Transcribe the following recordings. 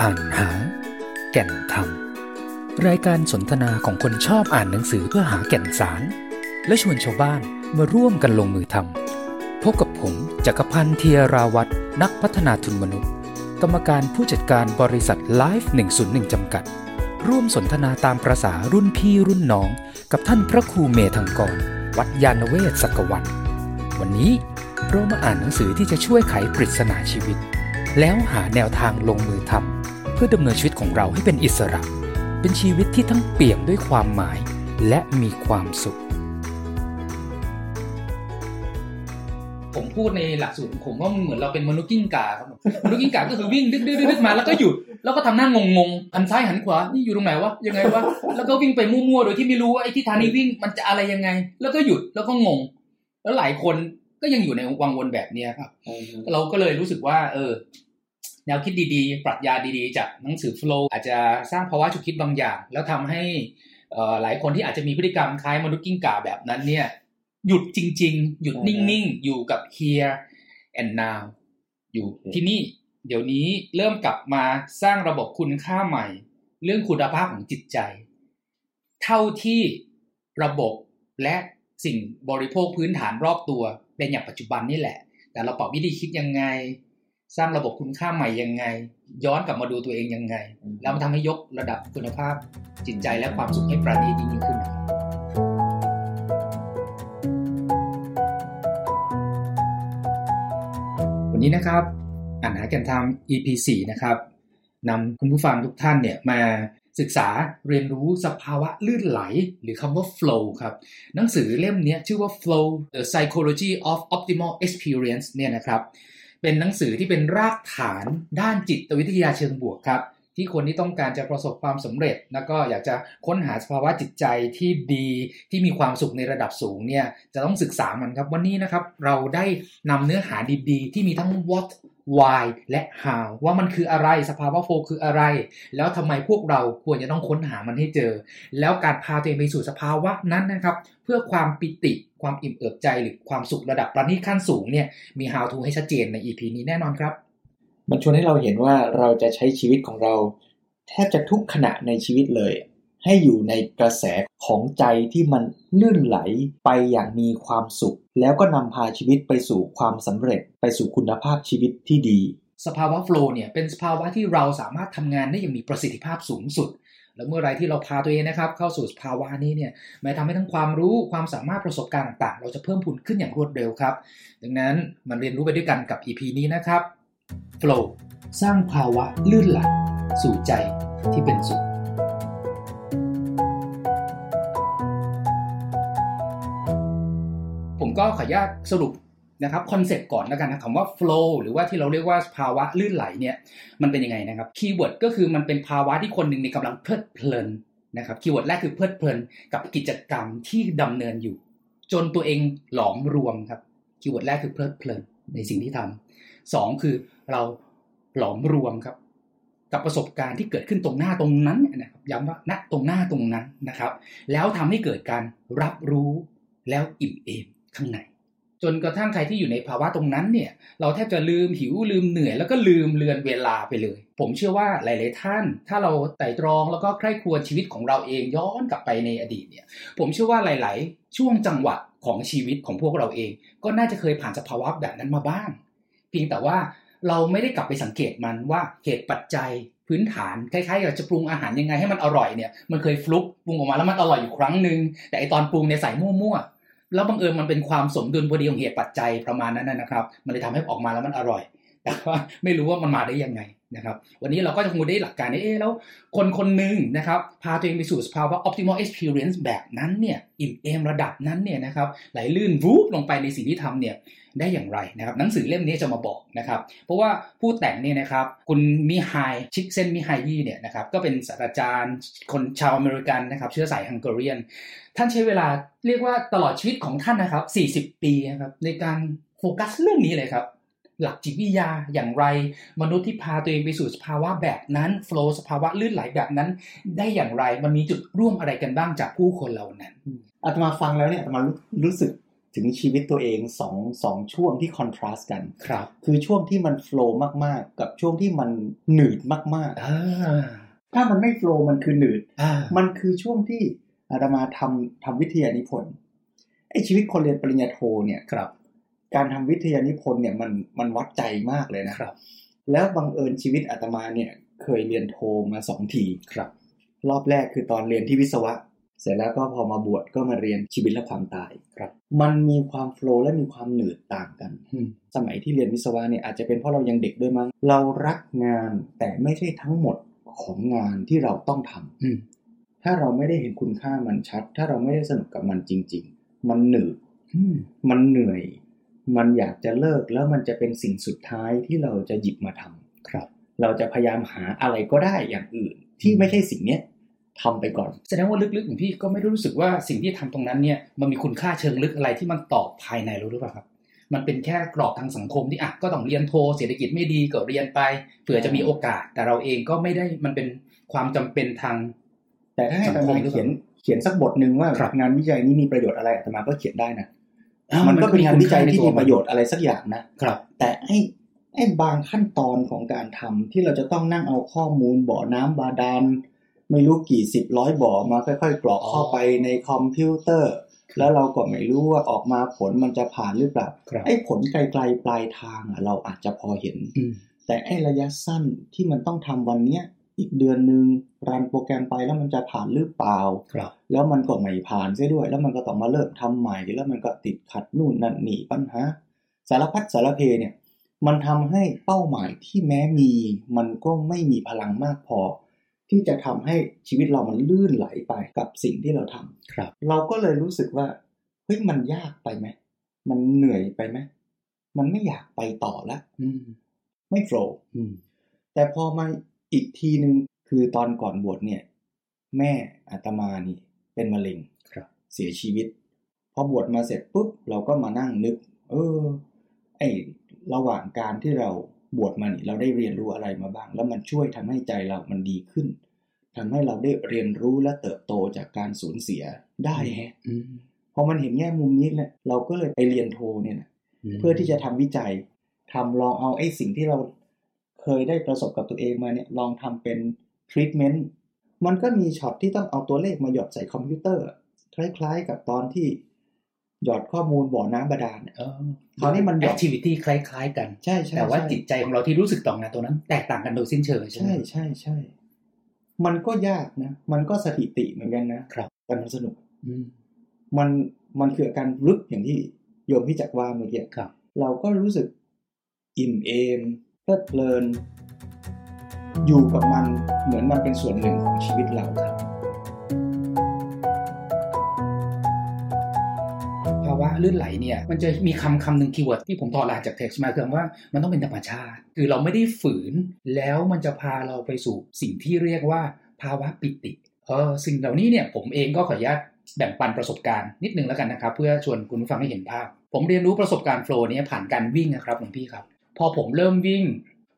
อ่านหา แก่นธรรม รายการสนทนาของคนชอบอ่านหนังสือเพื่อหาแก่นสาร และชวนชาวบ้านมาร่วมกันลงมือทำพบกับผมจักรพันธ์เทียราวัตรนักพัฒนาทุนมนุษย์ กรรมการผู้จัดการบริษัทไลฟ์101 จำกัด ร่วมสนทนาตามประษารุ่นพี่รุ่นน้อง กับท่านพระครูเมธังกร วัดยานเวศสักวัน วันนี้เรามาอ่านหนังสือที่จะช่วยไขปริศนาชีวิต แล้วหาแนวทางลงมือทำ เพื่อดำเนินชีวิตของเราให้เป็นอิสระ เป็นชีวิตที่ทั้งเปี่ยมด้วยความหมาย และมีความสุข ผมพูดในหลักสูตรของผมว่ามันเหมือนเราเป็นมนุษย์กิ้งก่าครับมนุษย์กิ้งก่าก็คือวิ่งดึกดึกดึกมาแล้วก็หยุดแล้วก็ทำหน้างงงๆหันซ้ายหันขวานี่อยู่ตรงไหนวะยังไงวะแล้วก็วิ่งไปมั่วๆโดยที่ไม่รู้ว่าไอ้ที่ทางนี้วิ่งมันจะอะไรยังไง แล้วก็หยุดแล้วก็งง แล้วหลายคนก็ยังอยู่ในวังวนแบบเนี้ยครับ เราก็เลยรู้สึกว่า เออ แนวคิดดีๆ ปรัชญาดีๆ จากหนังสือ flow อาจจะสร้างภาวะฉุกคิดบางอย่าง แล้วทำให้เอ่อหลายคนที่อาจจะมีพฤติกรรมคล้ายมนุษย์กิ้งก่าแบบนั้นเนี่ยหยุดจริง ๆ หยุดนิ่งๆ อยู่กับ here and now อยู่ที่นี่ เดี๋ยวนี้เริ่มกลับมาสร้างระบบคุณค่าใหม่ เรื่องคุณภาพของจิตใจ เท่าที่ระบบและสิ่งบริโภคพื้นฐานรอบตัวเป็นอย่างปัจจุบันนี่แหละ แต่เราปรับวิธีคิดยังไง สร้างระบบคุณค่าใหม่ยังไง ย้อนกลับมาดูตัวเองยังไง แล้วมันทำให้ยกระดับคุณภาพจิตใจและความสุขให้ประณีตยิ่งขึ้นนะครับวันนี้นะครับอ่านหากันทำ EP 4นะครับนำคุณผู้ฟังทุกท่านเนี่ยมาศึกษาเรียนรู้สภาวะลื่นไหล หรือคำว่า flow ครับ หนังสือเล่มนี้ชื่อว่า flow the psychology of optimal experience เนี่ยนะครับ เป็นหนังสือที่เป็นรากฐานด้านจิตวิทยาเชิงบวกครับ ที่คนที่ต้องการจะประสบความสำเร็จ แล้วก็อยากจะค้นหาสภาวะจิตใจที่ดีที่มีความสุขในระดับสูงเนี่ยจะต้องศึกษามันครับวันนี้นะครับ เราได้นำเนื้อหาดีๆ ที่มีทั้ง what why และ how ว่ามันคืออะไรสภาวะโฟคืออะไร แล้วทำไมพวกเราควรจะต้องค้นหามันให้เจอ แล้วการพาตัวเองไปสู่สภาวะนั้นนะครับ เพื่อความปิติความอิ่มเอิบใจหรือความสุขระดับประณีตขั้นสูงเนี่ยมี how to ให้ชัดเจนใน EP นี้แน่นอนครับ มันชวนให้เราเห็นว่าเราจะใช้ชีวิตของเรา แทบจะทุกขณะในชีวิตเลย ให้อยู่ในกระแสของใจที่มันลื่นไหลไปอย่างมีความสุข แล้วก็นำพาชีวิตไปสู่ความสำเร็จ ไปสู่คุณภาพชีวิตที่ดี สภาวะโฟล์เนี่ยเป็นสภาวะที่เราสามารถทำงานได้อย่างมีประสิทธิภาพสูงสุด แล้วเมื่อไรที่เราพาตัวเองนะครับ เข้าสู่ภาวะนี้เนี่ยมันทำให้ทั้งความรู้ความสามารถประสบการณ์ต่างๆ เราจะเพิ่มพูนขึ้นอย่างรวดเร็วครับ ดังนั้นมันเรียนรู้ไปด้วยกันกับ EP นี้นะครับ Flow สร้างภาวะลื่นไหลสู่ใจที่เป็นสุขผมก็ขออนุญาตสรุป นะครับ concept ก่อนแล้วกันนะคำว่า flow หรือว่าที่เราเรียกว่าภาวะลื่นไหลเนี่ยมันเป็นยังไงนะครับ keyword ก็คือมันเป็นภาวะที่คนหนึ่งในกำลังเพลิดเพลินนะครับ keyword แรกคือเพลิดเพลินกับกิจกรรมที่ดำเนินอยู่ จนตัวเองหลอมรวมครับ keyword แรกคือเพลิดเพลินในสิ่งที่ทำสองคือเราหลอมรวมครับ กับประสบการณ์ที่เกิดขึ้นตรงหน้าตรงนั้นนะครับย้ำว่าณตรงหน้าตรงนั้นนะครับ แล้วทำให้เกิดการรับรู้แล้วอิ่มเอมข้างใน จนกระทั่งใครที่อยู่ในภาวะตรงนั้นเนี่ย เราแทบจะลืมหิวลืมเหนื่อย แล้วก็ลืมเลือนเวลาไปเลย ผมเชื่อว่าหลาย ๆ ท่าน ถ้าเราไต่ตรองแล้วก็ใคร่ครวญชีวิตของเราเองย้อนกลับไปในอดีตเนี่ย ผมเชื่อว่าหลาย ๆ ช่วงจังหวะของชีวิตของพวกเราเอง ก็น่าจะเคยผ่านสภาวะแบบนั้นมาบ้าง เพียงแต่ว่าเราไม่ได้กลับไปสังเกตมันว่าเหตุปัจจัยพื้นฐานคล้ายๆกับจะปรุงอาหารยังไงให้มันอร่อยเนี่ยมันเคยฟลุกปรุงออกมาแล้วมันอร่อยอยู่ครั้งหนึ่งแต่ไอตอนปรุงเนี่ยใส่มั่วๆ แล้วบังเอิญมันเป็นความสมดุลพอดีของเหตุปัจจัยประมาณนั้นนะครับ มันเลยทำให้ออกมาแล้วมันอร่อย แต่ว่าไม่รู้ว่ามันมาได้ยังไงนะครับ วันนี้เราก็จะคงได้หลักการนี้เอ๊แล้วคนคนหนึ่งนะครับ พาตัวเองไปสู่สภาวะ optimal experience แบบนั้นเนี่ยอิ่มเอมระดับนั้นเนี่ยนะครับไหลลื่นวูบลงไปในสิ่งที่ทำเนี่ยได้อย่างไรนะครับหนังสือเล่มนี้จะมาบอกนะครับ เพราะว่าผู้แต่งเนี่ยนะครับคุณมิไฮชิกเซนต์มิไฮยี่เนี่ยนะครับก็เป็นศาสตราจารย์คนชาวอเมริกันนะครับ เชื้อสายฮังการี ท่านใช้เวลาเรียกว่าตลอดชีวิตของท่านนะครับ 40 ปีนะครับในการโฟกัสเรื่องนี้เลยครับ หลักจิตวิทยาอย่างไร มนุษย์ที่พาตัวเองไปสู่สภาวะแบบนั้น flow สภาวะลื่นไหลแบบนั้น ได้อย่างไรมันมีจุดร่วมอะไรกันบ้างจากผู้คนเหล่านั้นอาตมาฟังแล้วเนี่ยอาตมารู้รู้สึกถึงชีวิตตัวเองสองสองช่วงที่คอนทราสต์กันครับ คือช่วงที่มันโฟล์มากๆ กับช่วงที่มันหนืดมากอ่าๆถ้ามันไม่โฟล์มันคือหนืดอ่ามันคือช่วงที่อาตมาทำทำวิทยานิพนธ์ไอชีวิตคนเรียนปริญญาโทเนี่ยครับ การทำวิทยานิพนธ์เนี่ยมันมันวัดใจมากเลยนะครับ แล้วบังเอิญชีวิตอาตมาเนี่ยเคยเรียนโทมาสองทีครับ รอบแรกคือตอนเรียนที่วิศวะ เสร็จแล้วก็พอมาบวชก็มาเรียนชีวิตและความตายครับ มันมีความโฟล์และมีความหนืดต่างกันอืมสมัยที่เรียนวิศวะเนี่ยอาจจะเป็นเพราะเรายังเด็กด้วยมั้งเรารักงานแต่ไม่ใช่ทั้งหมดของงานที่เราต้องทำอืมถ้าเราไม่ได้เห็นคุณค่ามันชัด ถ้าเราไม่ได้สนุกกับมันจริง ๆ มันหนืดอืมมันเหนื่อย มันอยากจะเลิกแล้วมันจะเป็นสิ่งสุดท้ายที่เราจะหยิบมาทำครับ เราจะพยายามหาอะไรก็ได้อย่างอื่น ที่ไม่ใช่สิ่งเนี้ยทำไปก่อน แสดงว่าลึกๆของพี่ก็ไม่ได้รู้สึกว่าสิ่งที่ทำตรงนั้นเนี่ยมันมีคุณค่าเชิงลึกอะไรที่มันตอบภายในเราหรือเปล่าครับ มันเป็นแค่กรอบทางสังคมที่อะก็ต้องเรียนโทเศรษฐกิจไม่ดีก็เรียนไปเผื่อจะมีโอกาส แต่เราเองก็ไม่ได้มันเป็นความจำเป็นทาง แต่ถ้าให้สัอางตคมมาหรือเปล่าเขียนเขียนสักบทหนึ่งว่าครับงานวิจัยนี้มีประโยชน์อะไรอาตมาก็เขียนได้นะอ่า มันก็เป็นงานวิจัยมีที่คุณค่าในตัวมีประโยชน์อะไรสักอย่างนะครับ แต่ไอ้ไอ้บางขั้นตอนของการทำที่เราจะต้องนั่งเอาข้อมูลบ่อน้ำบาดาลไม่รู้กี่สิบร้อยบ่อมาค่อยๆกรอกเข้าไปในคอมพิวเตอร์ แล้วเราก็ไม่รู้ว่าออกมาผลมันจะผ่านหรือเปล่าครับไอ้ผลไกลๆปลายทางอะเราอาจจะพอเห็นอืมแต่ไอ้ระยะสั้นที่มันต้องทำวันเนี้ย อีกเดือนหนึ่งรันโปรแกรมไปแล้วมันจะผ่านหรือเปล่าครับ แล้วมันก็ไม่ผ่านเสียด้วย แล้วมันก็ต้องมาเริ่มทำใหม่ แล้วมันก็ติดขัดนู่นนั่นนี่ปัญหาสารพัดสารเพเนี่ย มันทำให้เป้าหมายที่แม้มี มันก็ไม่มีพลังมากพอ ที่จะทำให้ชีวิตเรามันลื่นไหลไปกับสิ่งที่เราทำครับ เราก็เลยรู้สึกว่าเฮ้ยมันยากไปไหมมันเหนื่อยไปไหมมันไม่อยากไปต่อแล้วอืมไม่โฟล์อืมแต่พอมา อีกทีหนึ่งคือตอนก่อนบวชเนี่ย แม่อาตมานี่เป็นมะเร็งครับเสียชีวิต พอบวชมาเสร็จปุ๊บเราก็มานั่งนึก เออ ไอระหว่างการที่เราบวชมานี่เราได้เรียนรู้อะไรมาบ้าง แล้วมันช่วยทำให้ใจเรามันดีขึ้นทำให้เราได้เรียนรู้และเติบโตจากการสูญเสียได้แฮะอืมพอมันเห็นแง่มุมนี้แหละเราก็เลยไปเรียนโทเนี่ยนะมเพื่อที่จะทำวิจัยทำลองเอาไอ้สิ่งที่เรา เคยได้ประสบกับตัวเองมาเนี่ยลองทำเป็นทรีทเมนต์มันก็มีช็อตที่ต้องเอาตัวเลขมาหยอดใส่คอมพิวเตอร์ คล้ายๆ กับตอนที่หยอดข้อมูลบ่อน้ำบาดาลเนี่ยเออคราวนี้มัน activity คล้าย ๆ กันใช่ใช่แต่ว่าใช่จิตใจของเราที่รู้สึกต่องานตัวนั้น แตกต่างกันโดยสิ้นเชิงใช่ไหมใช่ใช่ใช่มันก็ยากนะ มันก็สถิติเหมือนกันนะครับแต่มันสนุกอืมมันมันคืออาการรึกอย่างที่โยมพี่จักรว่าเมื่อกี้ครับเราก็รู้สึกอิ่มเอม เพลิดเพลิน อยู่กับมันเหมือนมันเป็นส่วนหนึ่งของชีวิตเราครับภาวะลื่นไหลเนี่ยมันจะมีคำคำหนึ่ง keyword ที่ผมถอดรหัสจากเท็กซ์มาคือคำว่ามันต้องเป็นธรรมชาติ คือเราไม่ได้ฝืน แล้วมันจะพาเราไปสู่สิ่งที่เรียกว่าภาวะปิติเออสิ่งเหล่านี้เนี่ยผมเองก็ขออนุญาตแบ่งปันประสบการณ์นิดนึงแล้วกันนะครับ เพื่อชวนคุณผู้ฟังให้เห็นภาพ ผมเรียนรู้ประสบการณ์โฟล์นี้ผ่านการวิ่งนะครับหลวงพี่ครับ พอผมเริ่มวิ่ง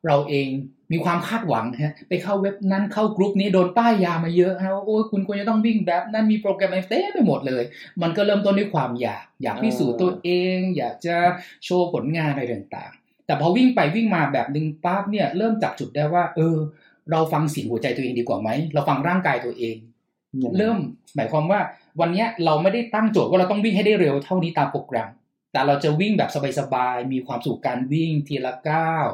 เราเองมีความคาดหวังฮะไปเข้าเว็บนั้นเข้ากรุ๊ปนี้โดนป้ายยามาเยอะฮะว่าโอ้ยคุณควรจะต้องวิ่งแบบนั้นมีโปรแกรมอะไรเต็มไปหมดเลย มันก็เริ่มต้นด้วยความอยาก อยากพิสูจน์ตัวเอง อยากจะโชว์ผลงานอะไรต่างๆ แต่พอวิ่งไปวิ่งมาแบบหนึ่งปั๊บเนี่ยเริ่มจับจุดได้ว่า เออ เราฟังเสียงหัวใจตัวเองดีกว่าไหมเราฟังร่างกายตัวเอง เริ่มหมายความว่าวันเนี้ยเราไม่ได้ตั้งโจทย์ว่าเราต้องวิ่งให้ได้เร็วเท่านี้ตามโปรแกรม แต่เราจะวิ่งแบบสบายๆมีความสุขการวิ่งทีละก้าว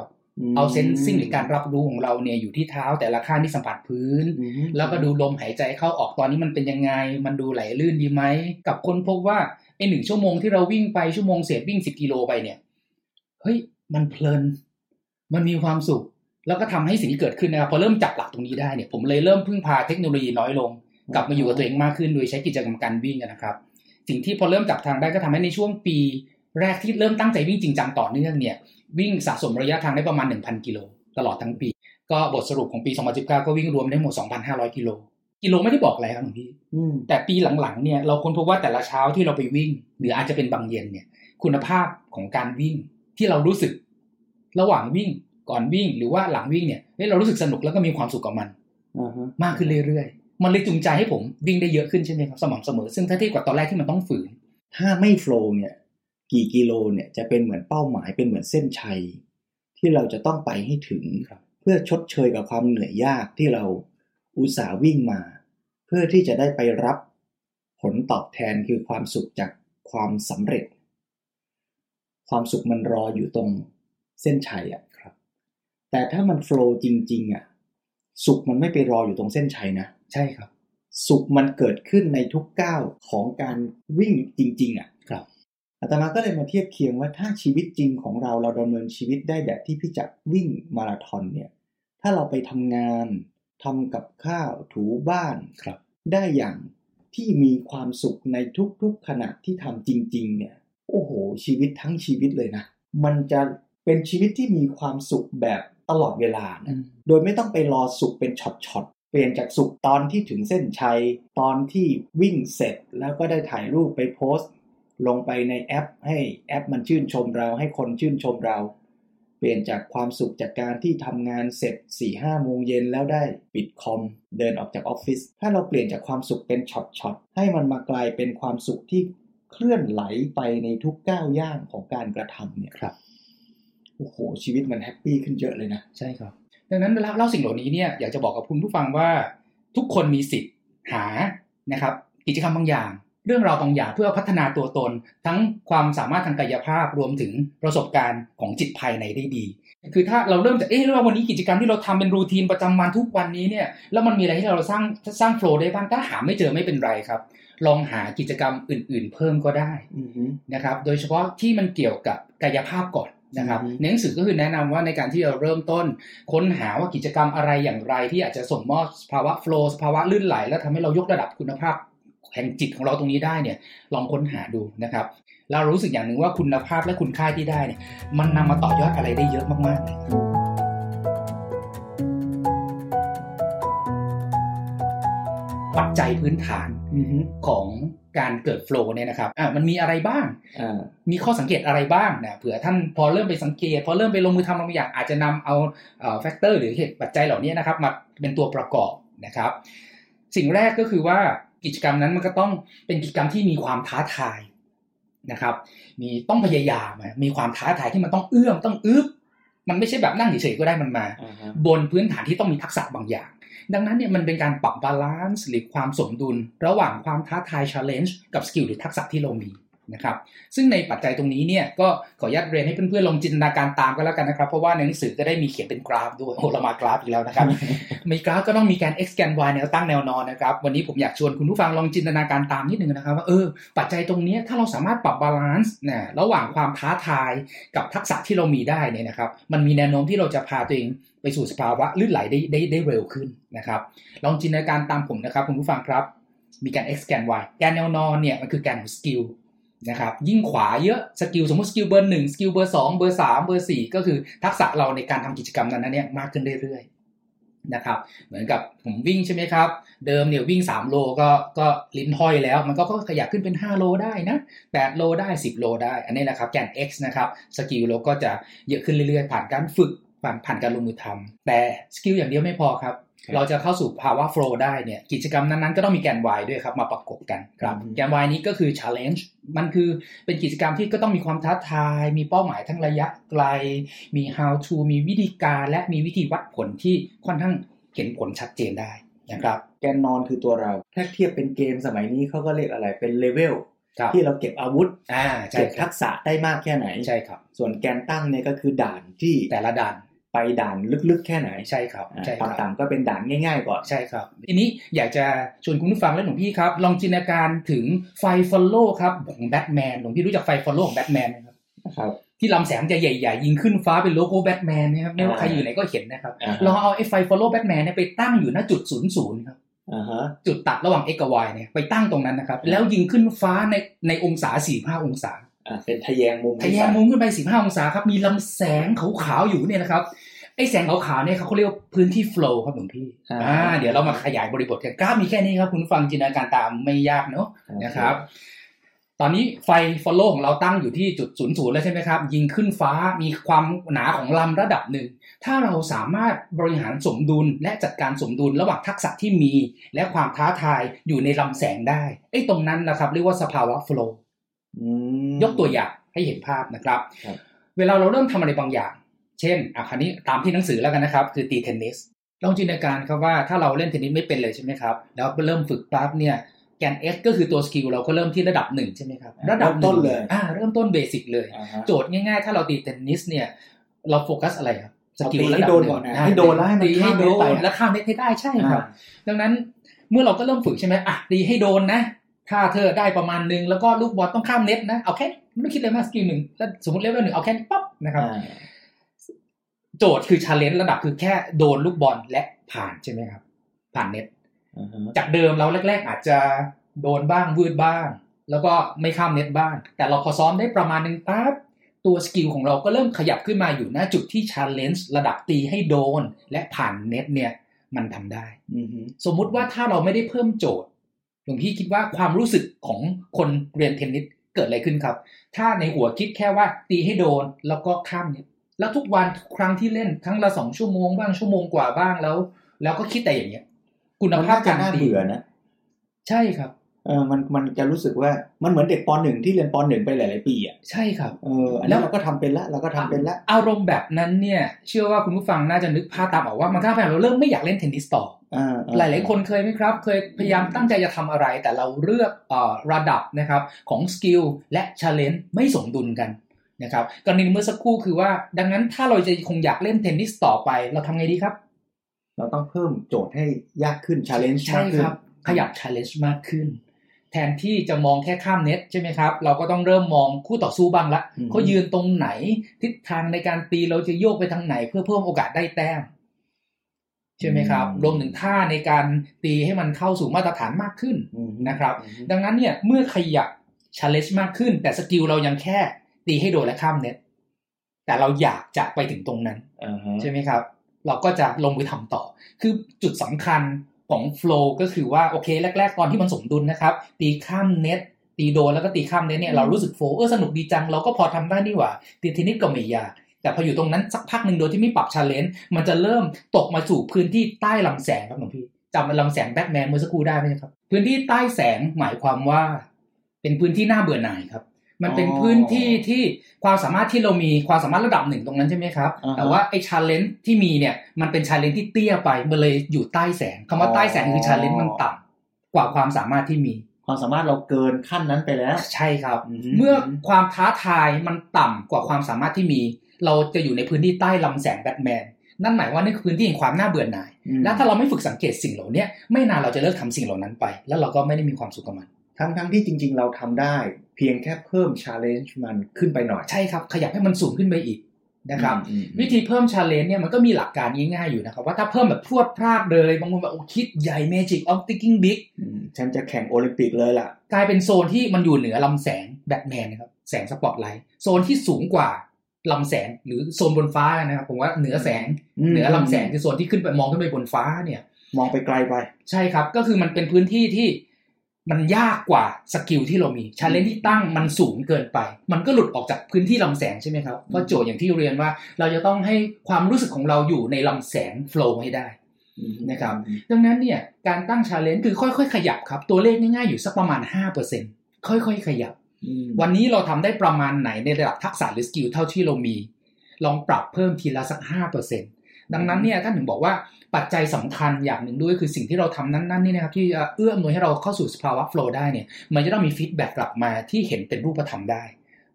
เอาเซนซิงหรือการรับรู้ของเราเนี่ยอยู่ที่เท้าแต่ละข้างที่สัมผัสพื้นอืมแล้วก็ดูลมหายใจเข้าออกตอนนี้มันเป็นยังไง มันดูไหลลื่นดีไหม กับคนพบว่าไอหนึ่งชั่วโมงที่เราวิ่งไปชั่วโมงเศษวิ่งสิบกิโลไปเนี่ยเฮ้ยมันเพลิน มันมีความสุข แล้วก็ทำให้สิ่งที่เกิดขึ้นนะครับพอเริ่มจับหลักตรงนี้ได้เนี่ยผมเลยเริ่มพึ่งพาเทคโนโลยีน้อยลง กลับมาอยู่กับตัวเองมากขึ้นโดยใช้กิจกรรมการวิ่งอะนะครับ สิ่งที่พอเริ่มจับทางได้ก็ทำให้ในช่วงปี แรกที่เริ่มตั้งใจวิ่งจริงจังต่อเนื่องเนี่ยวิ่งสะสมระยะทางได้ประมาณ 1,000 กิโลตลอดทั้งปี ก็บทสรุปของปี 2019 ก็วิ่งรวมได้หมด 2,500 กิโล กิโลไม่ได้บอกอะไรครับหลวงพี่อืมแต่ปีหลังๆเนี่ยเราค้นพบว่าแต่ละเช้าที่เราไปวิ่ง หรืออาจจะเป็นบางเย็นเนี่ยคุณภาพของการวิ่งที่เรารู้สึก ระหว่างวิ่งก่อนวิ่งหรือว่าหลังวิ่งเนี่ยเฮ้ยเรารู้สึกสนุกแล้วก็มีความสุขกับมันอ่าฮะมากขึ้นเรื่อยๆ มันเลยจูงใจให้ผมวิ่งได้เยอะขึ้นใช่ไหมครับสม่ำเสมอ ซึ่งถ้าเทียบกับตอนแรกที่มันต้องฝืน ถ้าไม่โฟล์เนี่ย กี่กิโลเนี่ยจะเป็นเหมือนเป้าหมายเป็นเหมือนเส้นชัย ที่เราจะต้องไปให้ถึงครับเพื่อชดเชยกับความเหนื่อยยากที่เราอุตส่าห์วิ่งมา เพื่อที่จะได้ไปรับผลตอบแทนคือความสุขจากความสำเร็จ ความสุขมันรออยู่ตรงเส้นชัยอะครับ แต่ถ้ามันโฟล์จริง ๆอะสุขมันไม่ไปรออยู่ตรงเส้นชัยนะ ใช่ครับ สุขมันเกิดขึ้นในทุกก้าวของการวิ่งจริง ๆ อะครับอาตมาก็เลยมาเทียบเคียงว่าถ้าชีวิตจริงของเราเราดำเนินชีวิตได้แบบที่พี่จักรวิ่งมาราธอนเนี่ย ถ้าเราไปทำงานทำกับข้าวถูบ้านครับ ได้อย่างที่มีความสุขในทุกๆขณะที่ทำจริง ๆ เนี่ย โอ้โห ชีวิตทั้งชีวิตเลยนะ มันจะเป็นชีวิตที่มีความสุขแบบตลอดเวลานะโดยไม่ต้องไปรอสุกเป็นช็อตๆเปลี่ยนจากสุกตอนที่ถึงเส้นชัย ตอนที่วิ่งเสร็จแล้วก็ได้ถ่ายรูปไปโพสต์ ลงไปในแอป ให้แอปมันชื่นชมเราให้คนชื่นชมเรา เปลี่ยนจากความสุขจากการที่ทำงานเสร็จ4ี่ห้าโมงเย็นแล้วได้ปิดคอม เดินออกจากออฟฟิศถ้าเราเปลี่ยนจากความสุขเป็นช็อตๆให้มันมากลายเป็นความสุขที่เคลื่อนไหลไปในทุกก้าวย่างของการกระทำเนี่ยครับโอ้โหชีวิตมันแฮปปี้ขึ้นเยอะเลยนะใช่ครับ ดังนั้นเล่าสิ่งเหล่านี้เนี่ยอยากจะบอกกับคุณผู้ฟังว่าทุกคนมีสิทธิ์หานะครับกิจกรรมบางอย่าง เรื่องราวบางอย่างเพื่อพัฒนาตัวตน ทั้งความสามารถทางกายภาพรวมถึงประสบการณ์ของจิตภายในได้ดี คือถ้าเราเริ่มจากเอ๊ะเราวันนี้กิจกรรมที่เราทำเป็นรูทีนประจำวันทุกวันนี้เนี่ยแล้วมันมีอะไรที่เราสร้างสร้างโฟล์ได้บ้างถ้าหาไม่เจอไม่เป็นไรครับ ลองหากิจกรรมอื่น ๆ เพิ่มก็ได้อือฮึนะครับ โดยเฉพาะที่มันเกี่ยวกับกายภาพก่อน นะครับอืมในหนังสือก็คือแนะนำว่าในการที่เราเริ่มต้นค้นหาว่ากิจกรรมอะไรอย่างไร ที่อาจจะส่งมอบสภาวะโฟล์สภาวะลื่นไหล แล้วทำให้เรายกระดับคุณภาพแห่งจิตของเราตรงนี้ได้เนี่ยลองค้นหาดูนะครับเรารู้สึกอย่างหนึ่งว่าคุณภาพและคุณค่าที่ได้เนี่ยมันนำมาต่อยอดอะไรได้เยอะมากๆเลยปัจจัยพื้นฐานอือฮึ ของการเกิดโฟล์เนี่ยนะครับอะมันมีอะไรบ้างอ่ามีข้อสังเกตอะไรบ้างนะเผื่อท่านพอเริ่มไปสังเกต พอเริ่มไปลงมือทำบางอย่างอาจจะนำเอาแฟกเตอร์หรือเหตุปัจจัยเหล่านี้นะครับมาเป็นตัวประกอบนะครับ สิ่งแรกก็คือว่ากิจกรรมนั้นมันก็ต้องเป็นกิจกรรมที่มีความท้าทายนะครับ มีต้องพยายามอะมีความท้าทายที่มันต้องเอื้อมต้องอึบมันไม่ใช่แบบนั่งเฉยๆก็ได้มันมาอ่าฮะบนพื้นฐานที่ต้องมีทักษะบางอย่าง ดังนั้นเนี่ยมันเป็นการปรับ balance หรือความสมดุล ระหว่างความท้าทาย challenge กับ skill หรือทักษะที่เรามี นะครับซึ่งในปัจจัยตรงนี้เนี่ยก็ขออนุญาตเรียนให้เพื่อนๆลองจินตนาการตามก็แล้วกันนะครับเพราะว่าในหนังสือก็ได้มีเขียนเป็นกราฟด้วยโอ้เรามากราฟอีกแล้วนะครับมีกราฟก็ต้องมีแกน x แกน y แนวตั้งแนวนอนนะครับวันนี้ผมอยากชวนคุณผู้ฟังลองจินตนาการตามนิดนึงนะครับว่าเออปัจจัยตรงนี้ถ้าเราสามารถปรับ balance นะระหว่างความท้าทายกับทักษะที่เรามีได้เนี่ยนะครับมันมีแนวโน้มที่เราจะพาตัวเองไปสู่สภาวะลื่นไหลได้ได้ได้เร็วขึ้นนะครับลองจินตนาการตามผมนะครับคุณผู้ฟังครับมีการ x แกน y แกนแนวนอนเนี่ยมันคือแกนของ skill นะครับยิ่งขวาเยอะ skill สมมติ skill เบอร์หนึ่ง skill เบอร์สองเบอร์สามเบอร์สี่ก็คือทักษะเราในการทำกิจกรรมนั้นเนี่ยมากขึ้นเรื่อยๆนะครับเหมือนกับผมวิ่งใช่ไหมครับ เดิมเนี่ยวิ่ง 3 โลก็ก็ลิ้นห้อยแล้ว มันก็ขยับขึ้นเป็น 5 โลได้นะ8โลได้ 10 โลได้ อันนี้นะครับแกน X นะครับ skill เราก็จะเยอะขึ้นเรื่อยๆ ผ่านการฝึกผ่านผ่านการลงมือทำแต่ skill อย่างเดียวไม่พอครับ เราจะเข้าสู่ภาวะ flow ได้เนี่ยกิจกรรมนั้นๆก็ต้องมีแกน Y ด้วยครับมาประกบกันครับอืมแกน Y นี้ก็คือ challenge มันคือเป็นกิจกรรมที่ก็ต้องมีความท้าทาย มีเป้าหมายทั้งระยะไกล มี how to มีวิธีการและมีวิธีวัดผลที่ค่อนข้างเห็นผลชัดเจนได้นะครับแกนนอนคือตัวเรา ถ้าเทียบเป็นเกมสมัยนี้เขาก็เรียกอะไรเป็นเลเวลครับที่เราเก็บอาวุธอ่าใช่เก็บครัทับกษะได้มากแค่ไหนใช่ครับ ส่วนแกนตั้งเนี่ยก็คือด่านที่แต่ละด่าน ไปด่านลึกๆ แค่ไหนใช่ครับอ่าใช่ตอนระดับต่ำก็เป็นด่านง่าย ๆ ก่อนใช่ครับ ทีนี้อยากจะชวนคุณผู้ฟังและหลวงพี่ครับ ลองจินตนาการถึงไฟ follow ครับของแบทแมนหลวงพี่รู้จักไฟ follow ของแบทแมนไหมครับนะครับที่ลำแสงจะใหญ่ๆ ยิงขึ้นฟ้าเป็นโลโก้แบทแมนนะครับไม่ว่าใครอยู่ไหนก็เห็นนะครับอ่าลองเอาไอ้ไฟ follow แบทแมนเนี่ยไปตั้งอยู่ณจุดศูนย์ศูนย์ครับอ่าฮะจุดตัดระหว่าง x กับ y เนี่ยไปตั้งตรงนั้นนะครับ แล้วยิงขึ้นฟ้าในในองศา45องศาอ่าเป็นทะแยงมุมทะแยงมุมขึ้นไป45องศาครับมีลำแสงขาวๆอยู่เนี่ยนะครับ ไอ้แสงขาวๆเนี่ยเขาเรียกว่าพื้นที่ flow ครับหลวงพี่อ่าอ่าเดี๋ยวเรามาขยายบริบทกันกราฟมีแค่นี้ครับ คุณผู้ฟังจินตนาการตามไม่ยากเนอะนะครับ ตอนนี้ไฟ follow ของเราตั้งอยู่ที่จุดศูนย์ศูนย์แล้วใช่ไหมครับ ยิงขึ้นฟ้ามีความหนาของลำระดับหนึ่ง ถ้าเราสามารถบริหารสมดุลและจัดการสมดุลระหว่างทักษะที่มี และความท้าทายอยู่ในลำแสงได้ไอ้ตรงนั้นนะครับ เรียกว่าสภาวะ flow อืมยกตัวอย่างให้เห็นภาพนะครับครับเวลาเราเริ่มทำอะไรบางอย่าง เช่นอะคราวนี้ตามที่หนังสือแล้วกันนะครับ คือตีเทนนิสลองจินตนาการครับว่าถ้าเราเล่นเทนนิสไม่เป็นเลยใช่ไหมครับ แล้วเริ่มฝึกปั๊บเนี่ยแกน S ก็คือตัวสกิลเราก็เริ่มที่ระดับหนึ่งใช่ไหมครับ ระดับหนึ่งเริ่มต้นเลยอ่าเริ่มต้น basic เลยอ่าฮะโจทย์ง่ายๆ ถ้าเราตีเทนนิสเนี่ย เราโฟกัสอะไรครับ skill เอาตีให้ระดับโดนหงก่อนนะให้โดนแล้วให้มันตีให้โดนข้ามเน็ตไปเนอะแล้วข้ามเน็ตให้ได้ใช่ครับอ่าดังนั้นเมื่อเราก็เริ่มฝึกใช่ไหมอะตีให้โดนนะถ้าเธอได้ประมาณนึงแล้วก็ลูกบอลต้องข้ามเน็ตนะเอาแค่ไม่ต้องคิดเลยมาก skill หนึ่งแล้วสมมติเลเวลหนึ่งเอาแค่นี้ปั๊บนะครับอ่า โจทย์คือ challenge ระดับคือแค่โดนลูกบอลและผ่านใช่ไหมครับ ผ่านเน็ตอ่าฮะจากเดิมเราแรก ๆ อาจจะโดนบ้างวืดบ้าง แล้วก็ไม่ข้ามเน็ตบ้าง แต่เราพอซ้อมได้ประมาณนึงปั๊บตัว skill ของเราก็เริ่มขยับขึ้นมาอยู่ณจุดที่ challenge ระดับตีให้โดนและผ่านเน็ตเนี่ยมันทำได้อือฮึสมมุติว่าถ้าเราไม่ได้เพิ่มโจทย์หลวงพี่คิดว่าความรู้สึกของคนเรียนเทนนิสเกิดอะไรขึ้นครับ ถ้าในหัวคิดแค่ว่าตีให้โดนแล้วก็ข้ามเน็ต แล้วทุกวันทุกครั้งที่เล่นครั้งละสองชั่วโมงบ้างชั่วโมงกว่าบ้างแล้ว แล้วก็คิดแต่อย่างเงี้ย คุณมันภาพน่าจะการน่าตีเบื่อนะใช่ครับเออมันมันจะรู้สึกว่ามันเหมือนเด็กปหนึ่งที่เรียนปหนึ่งไปหลาย ๆ ปีอะใช่ครับเอออันแล้นี้วเราก็ทำเป็นละเราก็ทำเป็นละอารมณ์แบบนั้นเนี่ย เชื่อว่าคุณผู้ฟังน่าจะนึกภาพตามออกว่ามันก็ทำให้เราเริ่มไม่อยากเล่นเทนนิสต่ออ่าหลาย ๆ คนเคยไหมครับ เคยพยายามตั้งใจจะทำอะไร แต่เราเลือกเออระดับนะครับของสกิลและช l เลน g e ไม่สมดุลกัน นะครับกรณีเมื่อสักครู่คือว่า ดังนั้นถ้าเราจะคงอยากเล่นเทนนิสต่อไป เราทำไงดีครับ เราต้องเพิ่มโจทย์ให้ยากขึ้น challenge ใช่มากขึ้นครับขยับ challenge มากขึ้น แทนที่จะมองแค่ข้ามเน็ตใช่ไหมครับ เราก็ต้องเริ่มมองคู่ต่อสู้บ้างละอืมเขายืนตรงไหน ทิศทางในการตีเราจะโยกไปทางไหน เพื่อเพิ่มโอกาสได้แต้มใช่ไหมครับรวมถึงท่าในการตีให้มันเข้าสู่มาตรฐานมากขึ้นอืมนะครับอืมดังนั้นเนี่ยเมื่อขยับ challenge มากขึ้น แต่ skill เรายังแค่ ตีให้โดนและข้ามเน็ตแต่เราอยากจะไปถึงตรงนั้นอ่าฮะใช่ไหมครับ เราก็จะลงมือทำต่อ คือจุดสำคัญของ flow ก็คือว่าโอเคแรก ๆ ตอนที่มันสมดุลนะครับ ตีข้ามเน็ตตีโดนแล้วก็ตีข้ามเน็ตเนี่ยเรารู้สึก flow เออสนุกดีจัง เราก็พอทำได้นี่หว่า ตีเทนนิสก็ไม่ยากแต่พออยู่ตรงนั้นสักพักหนึ่งโดยที่ไม่ปรับ challenge มันจะเริ่มตกมาสู่พื้นที่ใต้ลำแสงครับหลวงพี่จำลำแสงแบทแมนเมื่อสักครู่ได้ไหมครับ พื้นที่ใต้แสงหมายความว่า เป็นพื้นที่น่าเบื่อหน่ายครับ มันเป็นพื้นที่ที่ความสามารถที่เรามีความสามารถระดับหนึ่งตรงนั้นใช่ไหมครับอ่าฮะแต่ว่าไอ้ challenge ที่มีเนี่ยมันเป็น challenge ที่เตี้ยไปมันเลยอยู่ใต้แสงคำว่าใต้แสงคือ challenge มันต่ำกว่าความสามารถที่มี ความสามารถเราเกินขั้นนั้นไปแล้ว ใช่ครับอืมเมื่อความท้าทายมันต่ำกว่าความสามารถที่มี เราจะอยู่ในพื้นที่ใต้ลำแสงแบทแมนนั่นหมายว่านี่คือพื้นที่แห่งความน่าเบื่อหน่ายอืมและถ้าเราไม่ฝึกสังเกตสิ่งเหล่านี้ไม่นานเราจะเลิกทำสิ่งเหล่านั้นไป แล้วเราก็ไม่ได้มีความสุขกับมัน ทั้งทั้งที่จริง ๆ เราทำได้ เพียงแค่เพิ่ม challenge มันขึ้นไปหน่อย ใช่ครับ ขยับให้มันสูงขึ้นไปอีกนะครับอืมอืมวิธีเพิ่ม challenge เนี่ยมันก็มีหลักการง่ายๆอยู่นะครับ ว่าถ้าเพิ่มแบบพรวดพราดเลยบางคนแบบโอ้คิดใหญ่ Magic of Thinking Big อืมฉันจะแข่งโอลิมปิกเลยล่ะ กลายเป็นโซนที่มันอยู่เหนือลำแสงแบทแมนนะครับแสงสปอตไลท์โซนที่สูงกว่าลำแสงหรือโซนบนฟ้านะครับผมว่าเหนือแสงอืมเหนือลำแสงคือโซนที่ขึ้นไปมองขึ้นไปบนฟ้าเนี่ย มองไปไกลไป ใช่ครับ ก็คือมันเป็นพื้นที่ที่ มันยากกว่า skill ที่เรามี challenge ที่ตั้งมันสูงเกินไป มันก็หลุดออกจากพื้นที่ลำแสงใช่ไหมครับเพราะโจทย์อย่างที่เรียนว่า เราจะต้องให้ความรู้สึกของเราอยู่ในลำแสง flow ให้ได้นะครับดังนั้นเนี่ยการตั้ง challenge คือค่อยๆ ขยับครับ ตัวเลขง่ายๆอยู่สักประมาณ 5%ค่อยๆ ขยับอืมวันนี้เราทำได้ประมาณไหนในระดับทักษะหรือ skill เท่าที่เรามี ลองปรับเพิ่มทีละสัก 5%ดังนั้นเนี่ยท่านถึงบอกว่า ปัจจัยสำคัญอย่างหนึ่งด้วยคือสิ่งที่เราทำนั้นๆนี่นะครับที่เอื้ออำนวยให้เราเข้าสู่สภาวะ flow ได้เนี่ยมันจะต้องมี feedback กลับมาที่เห็นเป็นรูปธรรมได้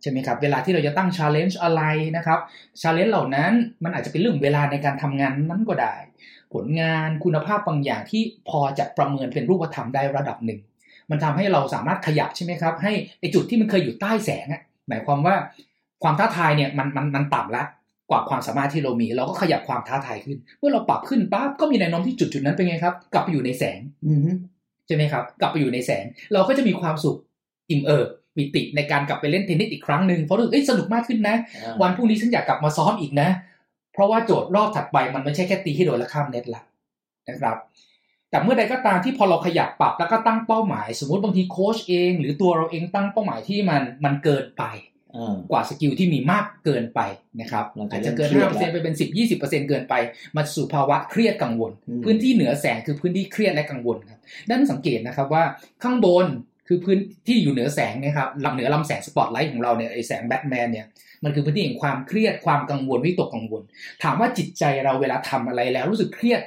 ใช่ไหมครับเวลาที่เราจะตั้ง challenge อะไรนะครับชาเลนจ์เหล่านั้นมันอาจจะเป็นเรื่องเวลาในการทำงานนั้นก็ได้ ผลงานคุณภาพบางอย่างที่พอจะประเมินเป็นรูปธรรมได้ระดับหนึ่ง มันทำให้เราสามารถขยับใช่ไหมครับให้ไอจุดที่มันเคยอยู่ใต้แสงอะหมายความว่าความท้าทายเนี่ยมันมันมันต่ำละ กว่าความสามารถที่เรามี เราก็ขยับความท้าทายขึ้น เมื่อเราปรับขึ้นปั๊บก็มีแนวโน้มที่จุดจุดนั้นเป็นไงครับ กลับไปอยู่ในแสงอืมใช่ไหมครับ กลับไปอยู่ในแสง เราก็จะมีความสุขอิ่มเอิบปิติในการกลับไปเล่นเทนนิสอีกครั้งหนึ่งเพราะรู้สึกเอ้ยสนุกมากขึ้นนะ วันพรุ่งนี้ฉันอยากกลับมาซ้อมอีกนะ เพราะว่าโจทย์รอบถัดไปมันไม่ใช่แค่ตีให้โดนและข้ามเน็ตละนะครับ แต่เมื่อใดก็ตามที่พอเราขยับปรับแล้วก็ตั้งเป้าหมาย สมมติบางทีโค้ชเอง หรือตัวเราเองตั้งเป้าหมายที่มันมันเกินไปอ่า กว่า skill ที่มีมากเกินไปนะครับเราจะอาจจะเกินเริ่มเครียด5%ไปเป็น10 20%เกินไปมาสู่ภาวะเครียดกังวลอืมพื้นที่เหนือแสงคือพื้นที่เครียดและกังวลครับด้านสังเกตนะครับว่าข้างบนคือพื้นที่อยู่เหนือแสงเนะครับลำเหนือลำแสงสปอตไลท์ของเราเนี่ยไอแสงแบทแมนเนี่ยมันคือพื้นที่แห่งความเครียดความกังวลวิตกกังวล ถามว่าจิตใจเราเวลาทำอะไรแล้วรู้สึกเครียด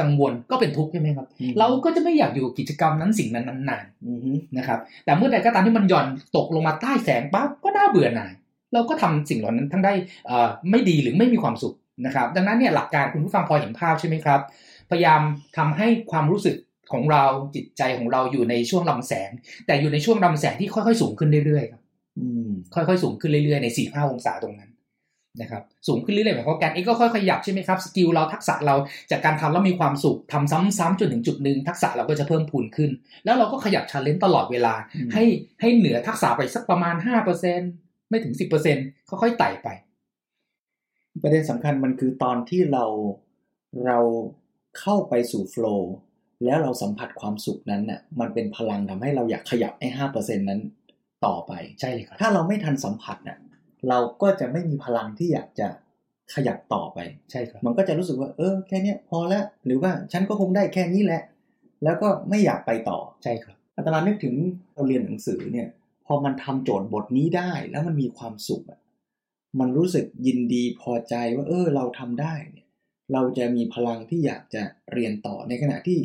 กังวลก็เป็นทุกข์ใช่ไหมครับอืมเราก็จะไม่อยากอยู่กับกิจกรรมนั้นสิ่งนั้นนานอือฮึๆนะครับ แต่เมื่อใดก็ตามที่มันหย่อนตกลงมาใต้แสงปั๊บก็น่าเบื่อหน่าย เราก็ทำสิ่งเหล่านั้นทั้งได้เอ่อไม่ดีหรือไม่มีความสุขนะครับ ดังนั้นเนี่ยหลักการคุณผู้ฟังพอเห็นภาพใช่ไหมครับ พยายามทำให้ความรู้สึกของเราจิตใจของเราอยู่ในช่วงลำแสง แต่อยู่ในช่วงลำแสงที่ค่อยๆสูงขึ้นเรื่อยๆครับอืมค่อยๆสูงขึ้นเรื่อยๆใน4ี่ห้าองศาตรงนั้น นะครับสูงขึ้นเรื่อยๆหมายความว่าการเองก็ค่อยๆขยับใช่ไหมครับ skill เราทักษะเราจากการทำแล้วมีความสุขทำซ้ำๆจนถึงจุดหนึ่งทักษะเราก็จะเพิ่มพูนขึ้น แล้วเราก็ขยับ challenge ตลอดเวลาอืมให้ให้เหนือทักษะไปสักประมาณ5%ไม่ถึง10%ค่อยๆไต่ไป ประเด็นสำคัญมันคือตอนที่เราเราเข้าไปสู่โฟล์แล้วเราสัมผัสความสุขนั้นน่ะมันเป็นพลังทำให้เราอยากขยับไอ้ห้าเปอร์เซ็นนั้นต่อไปใช่เลยครับถ้าเราไม่ทันสัมผัสน่ะ เราก็จะไม่มีพลังที่อยากจะขยับต่อไป ใช่ครับ มันก็จะรู้สึกว่า เออ แค่เนี้ยพอแล้ว หรือว่าฉันก็คงได้แค่นี้แหละ แล้วก็ไม่อยากไปต่อ ใช่ครับอาตมานึกถึงเราเรียนหนังสือเนี่ย พอมันทำโจทย์บทนี้ได้ แล้วมันมีความสุขอะมันรู้สึกยินดีพอใจว่า เออ เราทำได้เนี่ย เราจะมีพลังที่อยากจะเรียนต่อในขณะที่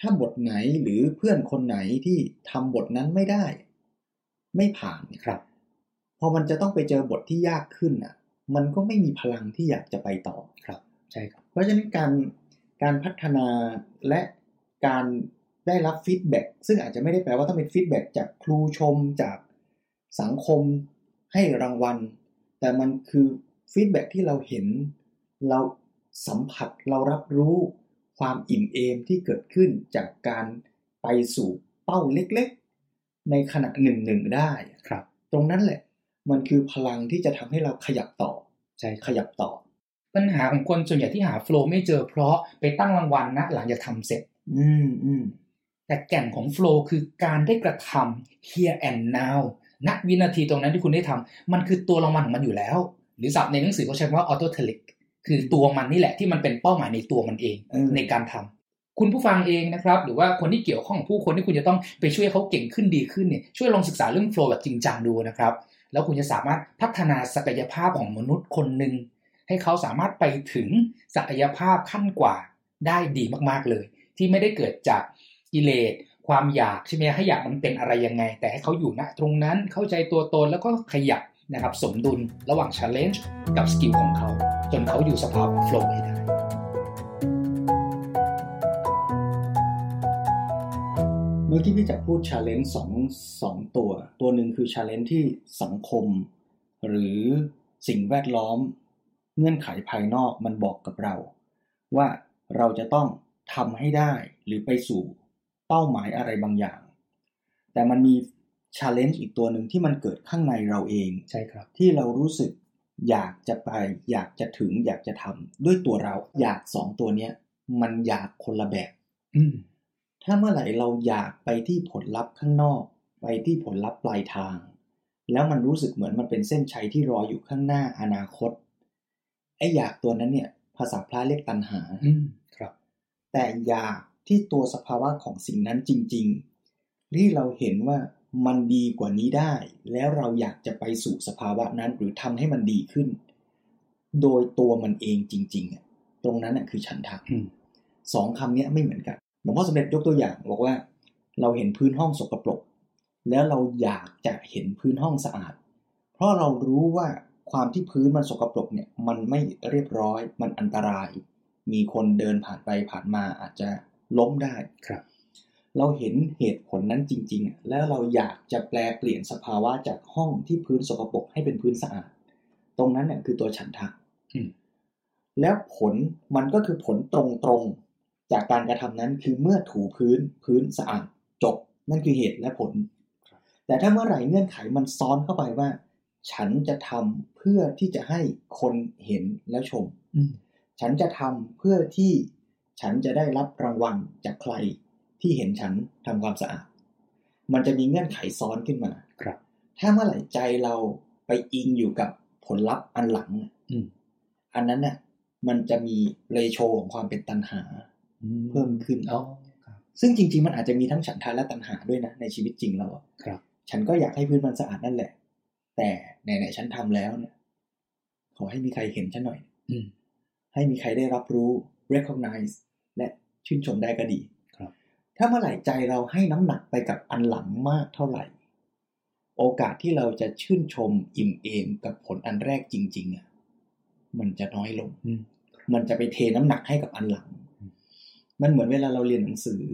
ถ้าบทไหนหรือเพื่อนคนไหนที่ทำบทนั้นไม่ได้ ไม่ผ่านเนี่ยครับ พอมันจะต้องไปเจอบทที่ยากขึ้นอะ มันก็ไม่มีพลังที่อยากจะไปต่อครับ ใช่ครับ เพราะฉะนั้นการการพัฒนาและการได้รับ feedback ซึ่งอาจจะไม่ได้แปลว่าต้องเป็น feedback จากครูชมจากสังคมให้รางวัล แต่มันคือฟีดแบ็กที่เราเห็น เราสัมผัสเรารับรู้ความอิ่มเอมที่เกิดขึ้นจากการไปสู่เป้าเล็กๆ ในขณะหนึ่งหนึ่งๆได้ครับ ตรงนั้นแหละ มันคือพลังที่จะทำให้เราขยับต่อใช่ขยับต่อ ปัญหาของคนส่วนใหญ่ที่หาโฟล์ไม่เจอเพราะไปตั้งรางวัลนะหลังจากทำเสร็จ อืมอืมแต่แก่นของโฟล์คือการได้กระทำ here and now ณวินาทีตรงนั้นที่คุณได้ทำมันคือตัวรางวัลของมันอยู่แล้ว หรือศัพท์ในหนังสือเขาใช้คำว่า autotelic คือตัวมันนี่แหละที่มันเป็นเป้าหมายในตัวมันเองเออในการทำคุณผู้ฟังเองนะครับ หรือว่าคนที่เกี่ยวข้องกับผู้คนที่คุณจะต้องไปช่วยเขาเก่งขึ้นดีขึ้นเนี่ยช่วยลองศึกษาเรื่องโฟล์แบบจริงจังดูนะครับ แล้วคุณจะสามารถพัฒนาศักยภาพของมนุษย์คนหนึ่งให้เขาสามารถไปถึงศักยภาพขั้นกว่าได้ดีมากๆเลย ที่ไม่ได้เกิดจากกิเลสความอยากใช่ไหมให้อยากมันเป็นอะไรยังไง แต่ให้เขาอยู่ณตรงนั้นเข้าใจตัวตนแล้วก็ขยับนะครับสมดุลระหว่าง challenge กับ skill ของเขา จนเขาอยู่สภาวะ flow ให้ได้ เมื่อกี้พี่จะพูด challenge สองสองตัว ตัวหนึ่งคือ challenge ที่สังคม หรือสิ่งแวดล้อม เงื่อนไขภายนอกมันบอกกับเรา ว่าเราจะต้องทำให้ได้หรือไปสู่เป้าหมายอะไรบางอย่าง แต่มันมีชาเลนจ์อีกตัวหนึ่งที่มันเกิดข้างในเราเองใช่ครับ ที่เรารู้สึกอยากจะไป อยากจะถึงอยากจะทำด้วยตัวเรา อยากสองตัวเนี้ย มันอยากคนละแบบอืม ถ้าเมื่อไหร่เราอยากไปที่ผลลัพธ์ข้างนอก ไปที่ผลลัพธ์ปลายทาง แล้วมันรู้สึกเหมือนมันเป็นเส้นชัยที่รออยู่ข้างหน้าอนาคตไอ้อยากตัวนั้นเนี่ย ภาษาพระเรียกตัณหาอืมครับ แต่อยากที่ตัวสภาวะของสิ่งนั้นจริง ๆ ที่เราเห็นว่ามันดีกว่านี้ได้ แล้วเราอยากจะไปสู่สภาวะนั้นหรือทำให้มันดีขึ้น โดยตัวมันเองจริงๆอะตรงนั้นน่ะคือฉันทะอืมสองคำเนี้ยไม่เหมือนกัน หลวงพ่อสมเด็จยกตัวอย่างบอกว่า เราเห็นพื้นห้องสกปรก แล้วเราอยากจะเห็นพื้นห้องสะอาด เพราะเรารู้ว่าความที่พื้นมันสกปรกเนี่ยมันไม่เรียบร้อย มันอันตราย มีคนเดินผ่านไปผ่านมาอาจจะล้มได้ครับ เราเห็นเหตุผลนั้นจริงๆอะแล้วเราอยากจะแปลเปลี่ยนสภาวะจากห้องที่พื้นสกปรกให้เป็นพื้นสะอาด ตรงนั้นเนี่ยคือตัวฉันทะอืมแล้วผลมันก็คือผลตรงๆ จากการกระทำนั้นคือเมื่อถูพื้นพื้นสะอาดจบ นั่นคือเหตุและผล แต่ถ้าเมื่อไหร่เงื่อนไขมันซ้อนเข้าไปว่า ฉันจะทำเพื่อที่จะให้คนเห็นและชมอืมฉันจะทำเพื่อที่ฉันจะได้รับรางวัลจากใครที่เห็นฉันทำความสะอาด มันจะมีเงื่อนไขซ้อนขึ้นมาครับ ถ้าเมื่อไหร่ใจเราไปอิงอยู่กับผลลัพธ์อันหลังอืมอันนั้นน่ะ มันจะมีเรโชของความเป็นตันหา เพิ่มขึ้นอ๋อครับซึ่งจริง ๆ มันอาจจะมีทั้งฉันทาและตัณหาด้วยนะในชีวิตจริงเราอะครับ ฉันก็อยากให้พื้นมันสะอาดนั่นแหละ แต่ไหนๆฉันทำแล้วเนี่ย ขอให้มีใครเห็นฉันหน่อย อืมให้มีใครได้รับรู้ recognize และชื่นชมได้ก็ดีครับ ถ้าเมื่อไหร่ใจเราให้น้ำหนักไปกับอันหลังมากเท่าไหร่ โอกาสที่เราจะชื่นชมอิ่มเอมกับผลอันแรกจริง ๆ อะ มันจะน้อยลงอืมมันจะไปเทน้ำหนักให้กับอันหลังอื มันเหมือนเวลาเราเรียนหนังสือ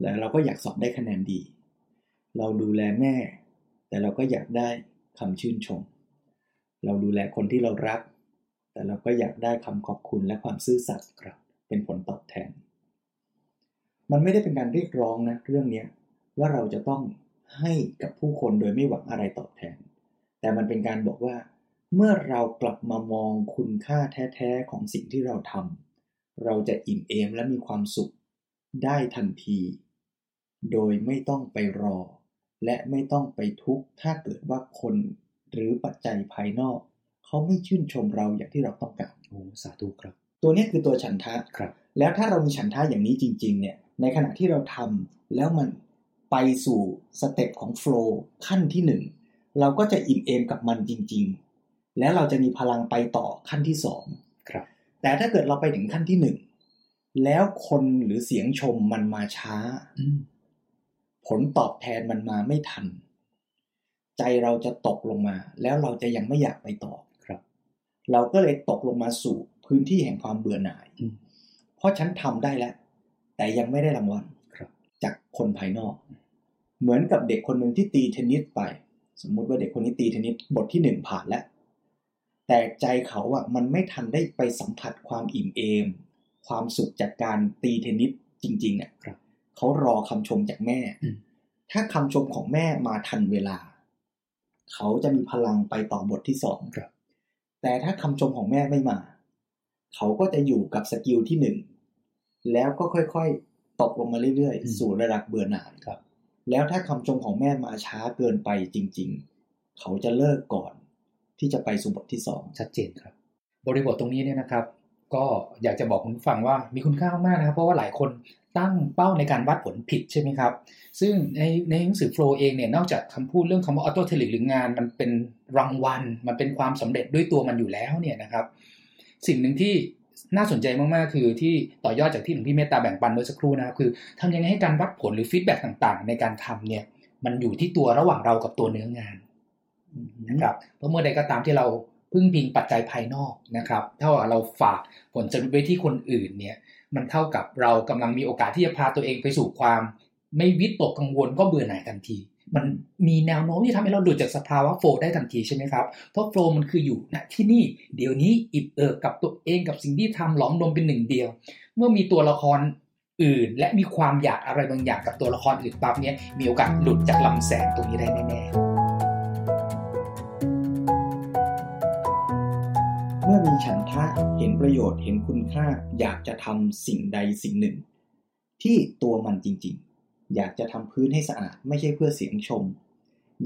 แล้วเราก็อยากสอบได้คะแนนดี เราดูแลแม่ แต่เราก็อยากได้คำชื่นชม เราดูแลคนที่เรารัก แต่เราก็อยากได้คำขอบคุณและความซื่อสัตย์ครับ เป็นผลตอบแทน มันไม่ได้เป็นการเรียกร้องนะเรื่องนี้ว่าเราจะต้องให้กับผู้คนโดยไม่หวังอะไรตอบแทน แต่มันเป็นการบอกว่า เมื่อเรากลับมามองคุณค่าแท้ๆของสิ่งที่เราทำ เราจะอิ่มเอมและมีความสุขได้ทันที โดยไม่ต้องไปรอ และไม่ต้องไปทุกข์ถ้าเกิดว่าคนหรือปัจจัยภายนอก เขาไม่ชื่นชมเราอย่างที่เราต้องการโอ้สาธุครับ ตัวเนี้ยคือตัวฉันทะครับ แล้วถ้าเรามีฉันทะอย่างนี้จริง ๆ เนี่ย ในขณะที่เราทำแล้วมันไปสู่ step ของ flow ขั้นที่หนึ่งเราก็จะอิ่มเอมกับมันจริง ๆ แล้วเราจะมีพลังไปต่อขั้นที่สองครับ แต่ถ้าเกิดเราไปถึงขั้นที่หนึ่งแล้วคนหรือเสียงชมมันมาช้าอืมผลตอบแทนมันมาไม่ทัน ใจเราจะตกลงมา แล้วเราจะยังไม่อยากไปต่อครับ เราก็เลยตกลงมาสู่พื้นที่แห่งความเบื่อหน่ายอืมเพราะฉันทำได้แล้ว แต่ยังไม่ได้รางวัลครับจากคนภายนอก เหมือนกับเด็กคนหนึ่งที่ตีเทนนิสไป สมมุติว่าเด็กคนนี้ตีเทนนิสบทที่หนึ่งผ่านแล้ว แต่ใจเขาอะมันไม่ทันได้ไปสัมผัสความอิ่มเอม ความสุขจากการตีเทนนิสจริง ๆอะครับเขารอคำชมจากแม่อืมถ้าคำชมของแม่มาทันเวลา เขาจะมีพลังไปต่อบทที่สองครับแต่ถ้าคำชมของแม่ไม่มา เขาก็จะอยู่กับสกิลที่หนึ่งแล้วก็ค่อยๆตกลงมาเรื่อยอืมๆสู่ระดับเบื่อหน่ายครับ แล้วถ้าคำชมของแม่มาช้าเกินไปจริง ๆ เขาจะเลิกก่อน ที่จะไปสู่บทที่สองชัดเจนครับ บริบทตรงนี้เนี่ยนะครับ ก็อยากจะบอกคุณฟังว่ามีคุณค่ามากนะครับ เเพราะว่าหลายคนตั้งเป้าในการวัดผลผิดใช่ไหมครับ ซึ่งในในหนังสือ flow เองเนี่ยนอกจากคำพูดเรื่องคำว่า autotelic หรืองาน มันเป็นรางวัล มันเป็นความสำเร็จด้วยตัวมันอยู่แล้วเนี่ยนะครับ สิ่งหนึ่งที่น่าสนใจมากๆ คือที่ต่อยอดจากที่หลวงพี่เมตตาแบ่งปันเมื่อสักครู่นะครับคือทำยังไงให้การวัดผลหรือ feedback ต่างๆ ในการทำเนี่ยมันอยู่ที่ตัวระหว่างเรากับตัวเนื้องาน นะครับเพราะเมื่อใดก็ตามที่เราพึ่งพิงปัจจัยภายนอกนะครับเท่าเราฝากผลสำเร็จไว้ที่คนอื่นเนี่ยมันเท่ากับเรากำลังมีโอกาสที่จะพาตัวเองไปสู่ความ ไม่วิตกกังวลก็เบื่อหน่ายทันที มันมีแนวโน้มที่ทำให้เราหลุดจากสภาวะโฟลได้ทันทีใช่ไหมครับเพราะโฟลมันคืออยู่ณที่นี่เดี๋ยวนี้อิบเอิบกับตัวเองกับสิ่งที่ทำหลอมรวมเป็นหนึ่งเดียว เมื่อมีตัวละครอื่น และมีความอยากอะไรบางอย่างกับตัวละครอื่นปั๊บเนี่ยมีโอกาสหลุดจากลำแสงตรงนี้ได้แน่ๆ อมีฉันทะเห็นประโยชน์เห็นคุณค่า อยากจะทำสิ่งใดสิ่งหนึ่ง ที่ตัวมันจริงๆ อยากจะทำพื้นให้สะอาดไม่ใช่เพื่อเสียงชม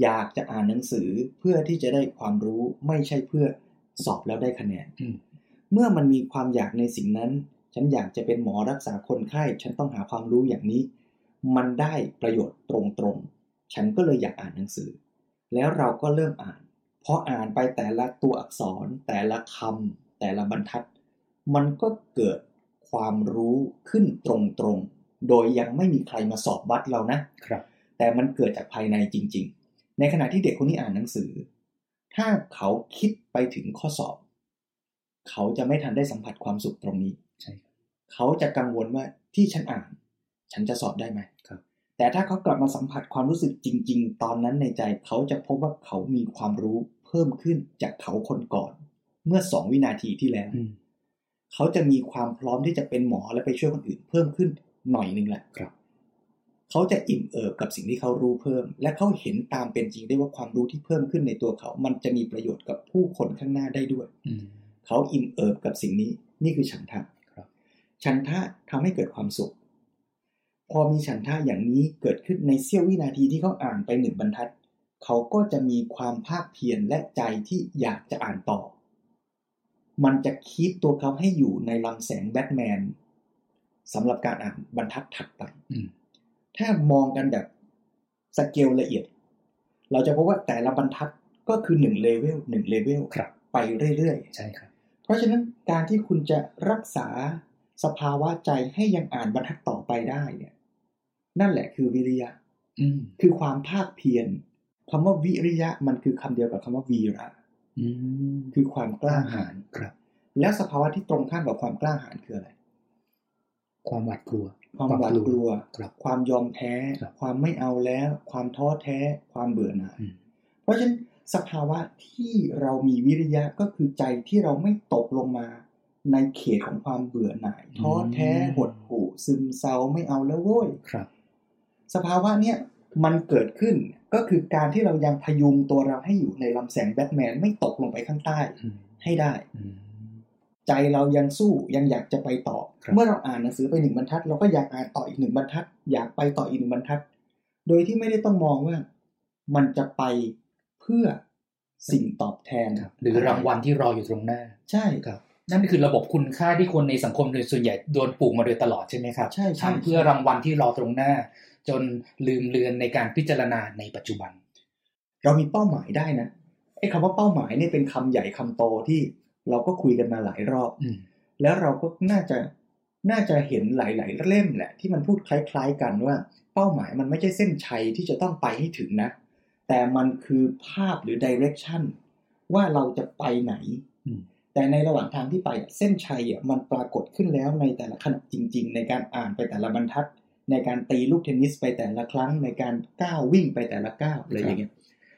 อยากจะอ่านหนังสือเพื่อที่จะได้ความรู้ไม่ใช่เพื่อสอบแล้วได้คะแนนอืมเมื่อมันมีความอยากในสิ่งนั้น ฉันอยากจะเป็นหมอรักษาคนไข้ ฉันต้องหาความรู้อย่างนี้ มันได้ประโยชน์ตรงๆ ฉันก็เลยอยากอ่านหนังสือ แล้วเราก็เริ่มอ่าน พออ่านไปแต่ละตัวอักษร แต่ละคำแต่ละบรรทัด มันก็เกิดความรู้ขึ้นตรงๆ โดยยังไม่มีใครมาสอบวัดเรานะครับ แต่มันเกิดจากภายในจริง ๆ ในขณะที่เด็กคนนี้อ่านหนังสือ ถ้าเขาคิดไปถึงข้อสอบ เขาจะไม่ทันได้สัมผัสความสุขตรงนี้ใช่ครับเขาจะกังวลว่าที่ฉันอ่าน ฉันจะสอบได้ไหมครับ แต่ถ้าเขากลับมาสัมผัสความรู้สึกจริง ๆ ตอนนั้นในใจ เขาจะพบว่าเขามีความรู้ เพิ่มขึ้นจากเขาคนก่อน เมื่อสองวินาทีที่แล้วอืมเขาจะมีความพร้อมที่จะเป็นหมอและไปช่วยคนอื่น เพิ่มขึ้นหน่อยนึงแหละครับเขาจะอิ่มเอิบกับสิ่งที่เขารู้เพิ่ม และเขาเห็นตามเป็นจริงได้ว่าความรู้ที่เพิ่มขึ้นในตัวเขา มันจะมีประโยชน์กับผู้คนข้างหน้าได้ด้วยอืมเขาอิ่มเอิบกับสิ่งนี้ นี่คือฉันทะครับฉันทะทำให้เกิดความสุข พอมีฉันทะอย่างนี้เกิดขึ้นในเสี้ยววินาทีที่เขาอ่านไปหนึ่งบรรทัด เขาก็จะมีความภาคเพียรและใจที่อยากจะอ่านต่อ มันจะคีบตัวเขาให้อยู่ในลำแสงแบทแมนสำหรับการอ่านบรรทัดถัดไปอืมถ้ามองกันแบบสเกลละเอียด เราจะพบว่าแต่ละบรรทัดก็คือหนึ่งเลเวลหนึ่งเลเวลครับไปเรื่อยใช่ครับๆเพราะฉะนั้นการที่คุณจะรักษาสภาวะใจให้ยังอ่านบรรทัดต่อไปได้เนี่ย นั่นแหละคือวิริยะอืมคือความภาคเพียร คำว่าวิริยะมันคือคำเดียวกับคำว่าวีระอืมคือความกล้าหาญครับ แล้วสภาวะที่ตรงข้ามกับความกล้าหาญคืออะไร ความหวาดกลัว ความหวาดกลัวครับความยอมแพ้ครับความไม่เอาแล้ว ความท้อแท้ ความเบื่อหน่ายอืมเพราะฉะนั้นสภาวะที่เรามีวิริยะก็คือใจที่เราไม่ตกลงมาในเขตของความเบื่อหน่ายท้อแท้หดหู่ซึมเศร้าไม่เอาแล้วโว้ยครับ สภาวะเนี่ยมันเกิดขึ้น ก็คือการที่เรายังพยุงตัวเราให้อยู่ในลำแสงแบทแมนไม่ตกลงไปข้างใต้อืมให้ได้อืมใจเรายังสู้ยังอยากจะไปต่อครับเมื่อเราอ่านหนังสือไปหนึ่งบรรทัด เราก็อยากอ่านต่ออีกหนึ่งบรรทัด อยากไปต่ออีกหนึ่งบรรทัด โดยที่ไม่ได้ต้องมองว่า มันจะไปเพื่อสิ่งตอบแทนครับหรือรางวัลที่รออยู่ตรงหน้า ใช่ครับนั่นคือระบบคุณค่าที่คนในสังคมโดยส่วนใหญ่โดนปลูกมาโดยตลอดใช่ไหมครับใช่ใช่ทำเพื่อรางวัลที่รอตรงหน้า จนลืมเลือนในการพิจารณาในปัจจุบัน เรามีเป้าหมายได้นะไอ้คำว่าเป้าหมายเนี่ยเป็นคำใหญ่คำโตที่เราก็คุยกันมาหลายรอบอืมแล้วเราก็น่าจะน่าจะเห็นหลาย ๆ เล่มแหละ ที่มันพูดคล้าย ๆ กันว่า เป้าหมายมันไม่ใช่เส้นชัยที่จะต้องไปให้ถึงนะ แต่มันคือภาพหรือ direction ว่าเราจะไปไหนอืมแต่ในระหว่างทางที่ไปอะเส้นชัยอะมันปรากฏขึ้นแล้วในแต่ละขณะจริง ๆ ในการอ่านไปแต่ละบรรทัด ในการตีลูกเทนนิสไปแต่ละครั้งในการก้าววิ่งไปแต่ละก้าวอะไรอย่างเงี้ย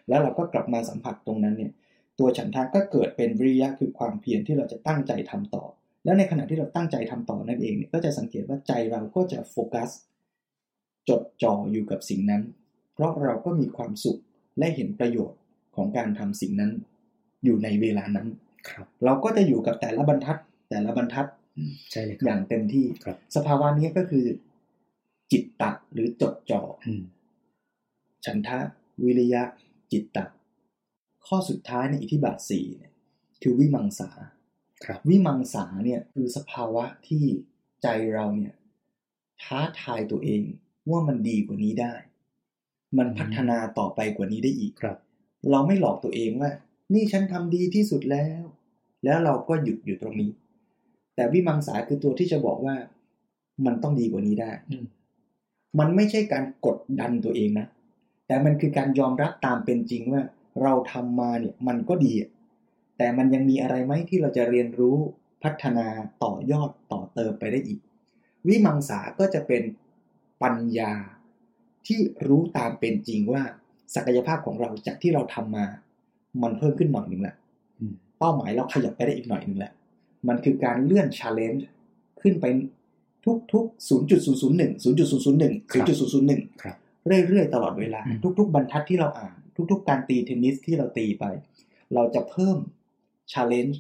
แล้วเราก็กลับมาสัมผัสตรงนั้นเนี่ยตัวฉันทะก็เกิดเป็นวิริยะคือความเพียรที่เราจะตั้งใจทำต่อ แล้วในขณะที่เราตั้งใจทำต่อนั่นเองเนี่ยก็จะสังเกตว่าใจเราก็จะโฟกัส จดจ่ออยู่กับสิ่งนั้น เพราะเราก็มีความสุขและเห็นประโยชน์ของการทำสิ่งนั้น อยู่ในเวลานั้นครับ เราก็จะอยู่กับแต่ละบรรทัด แต่ละบรรทัดอืมใช่เลยคอรับย่างเต็มที่ครับสภาวะนี้ก็คือ จิตตะหรือจดจ่ออืมฉันทะวิริยะ จิตตะข้อสุดท้ายในอิทธิบาทสี่เนี่ย คือวิมังสาครับวิมังสาเนี่ยคือสภาวะที่ใจเราเนี่ย ท้าทายตัวเองว่ามันดีกว่านี้ได้ มันพัฒนาต่อไปกว่านี้ได้อีกครับ เราไม่หลอกตัวเองว่า นี่ฉันทำดีที่สุดแล้ว แล้วเราก็หยุดอยู่ตรงนี้ แต่วิมังสาคือตัวที่จะบอกว่า มันต้องดีกว่านี้ได้อื มมันไม่ใช่การกดดันตัวเองนะ แต่มันคือการยอมรับตามเป็นจริงว่า เราทำมาเนี่ยมันก็ดีอะแต่มันยังมีอะไรไหมที่เราจะเรียนรู้พัฒนาต่อยอดต่อเติมไปได้อีก วิมังสาก็จะเป็นปัญญาที่รู้ตามเป็นจริงว่า ศักยภาพของเราจากที่เราทำมา มันเพิ่มขึ้นหน่อยหนึ่งแหละอืมเป้าหมายเราขยับไปได้อีกหน่อยหนึ่งแหละ มันคือการเลื่อน challenge ขึ้นไป ทุกๆ 0.001 0.001ครับ0.001ครับเรื่อยๆ ตลอดเวลาอืมทุก ๆ บรรทัดที่เราอ่าน ทุก ๆ การตีเทนนิสที่เราตีไป เราจะเพิ่ม challenge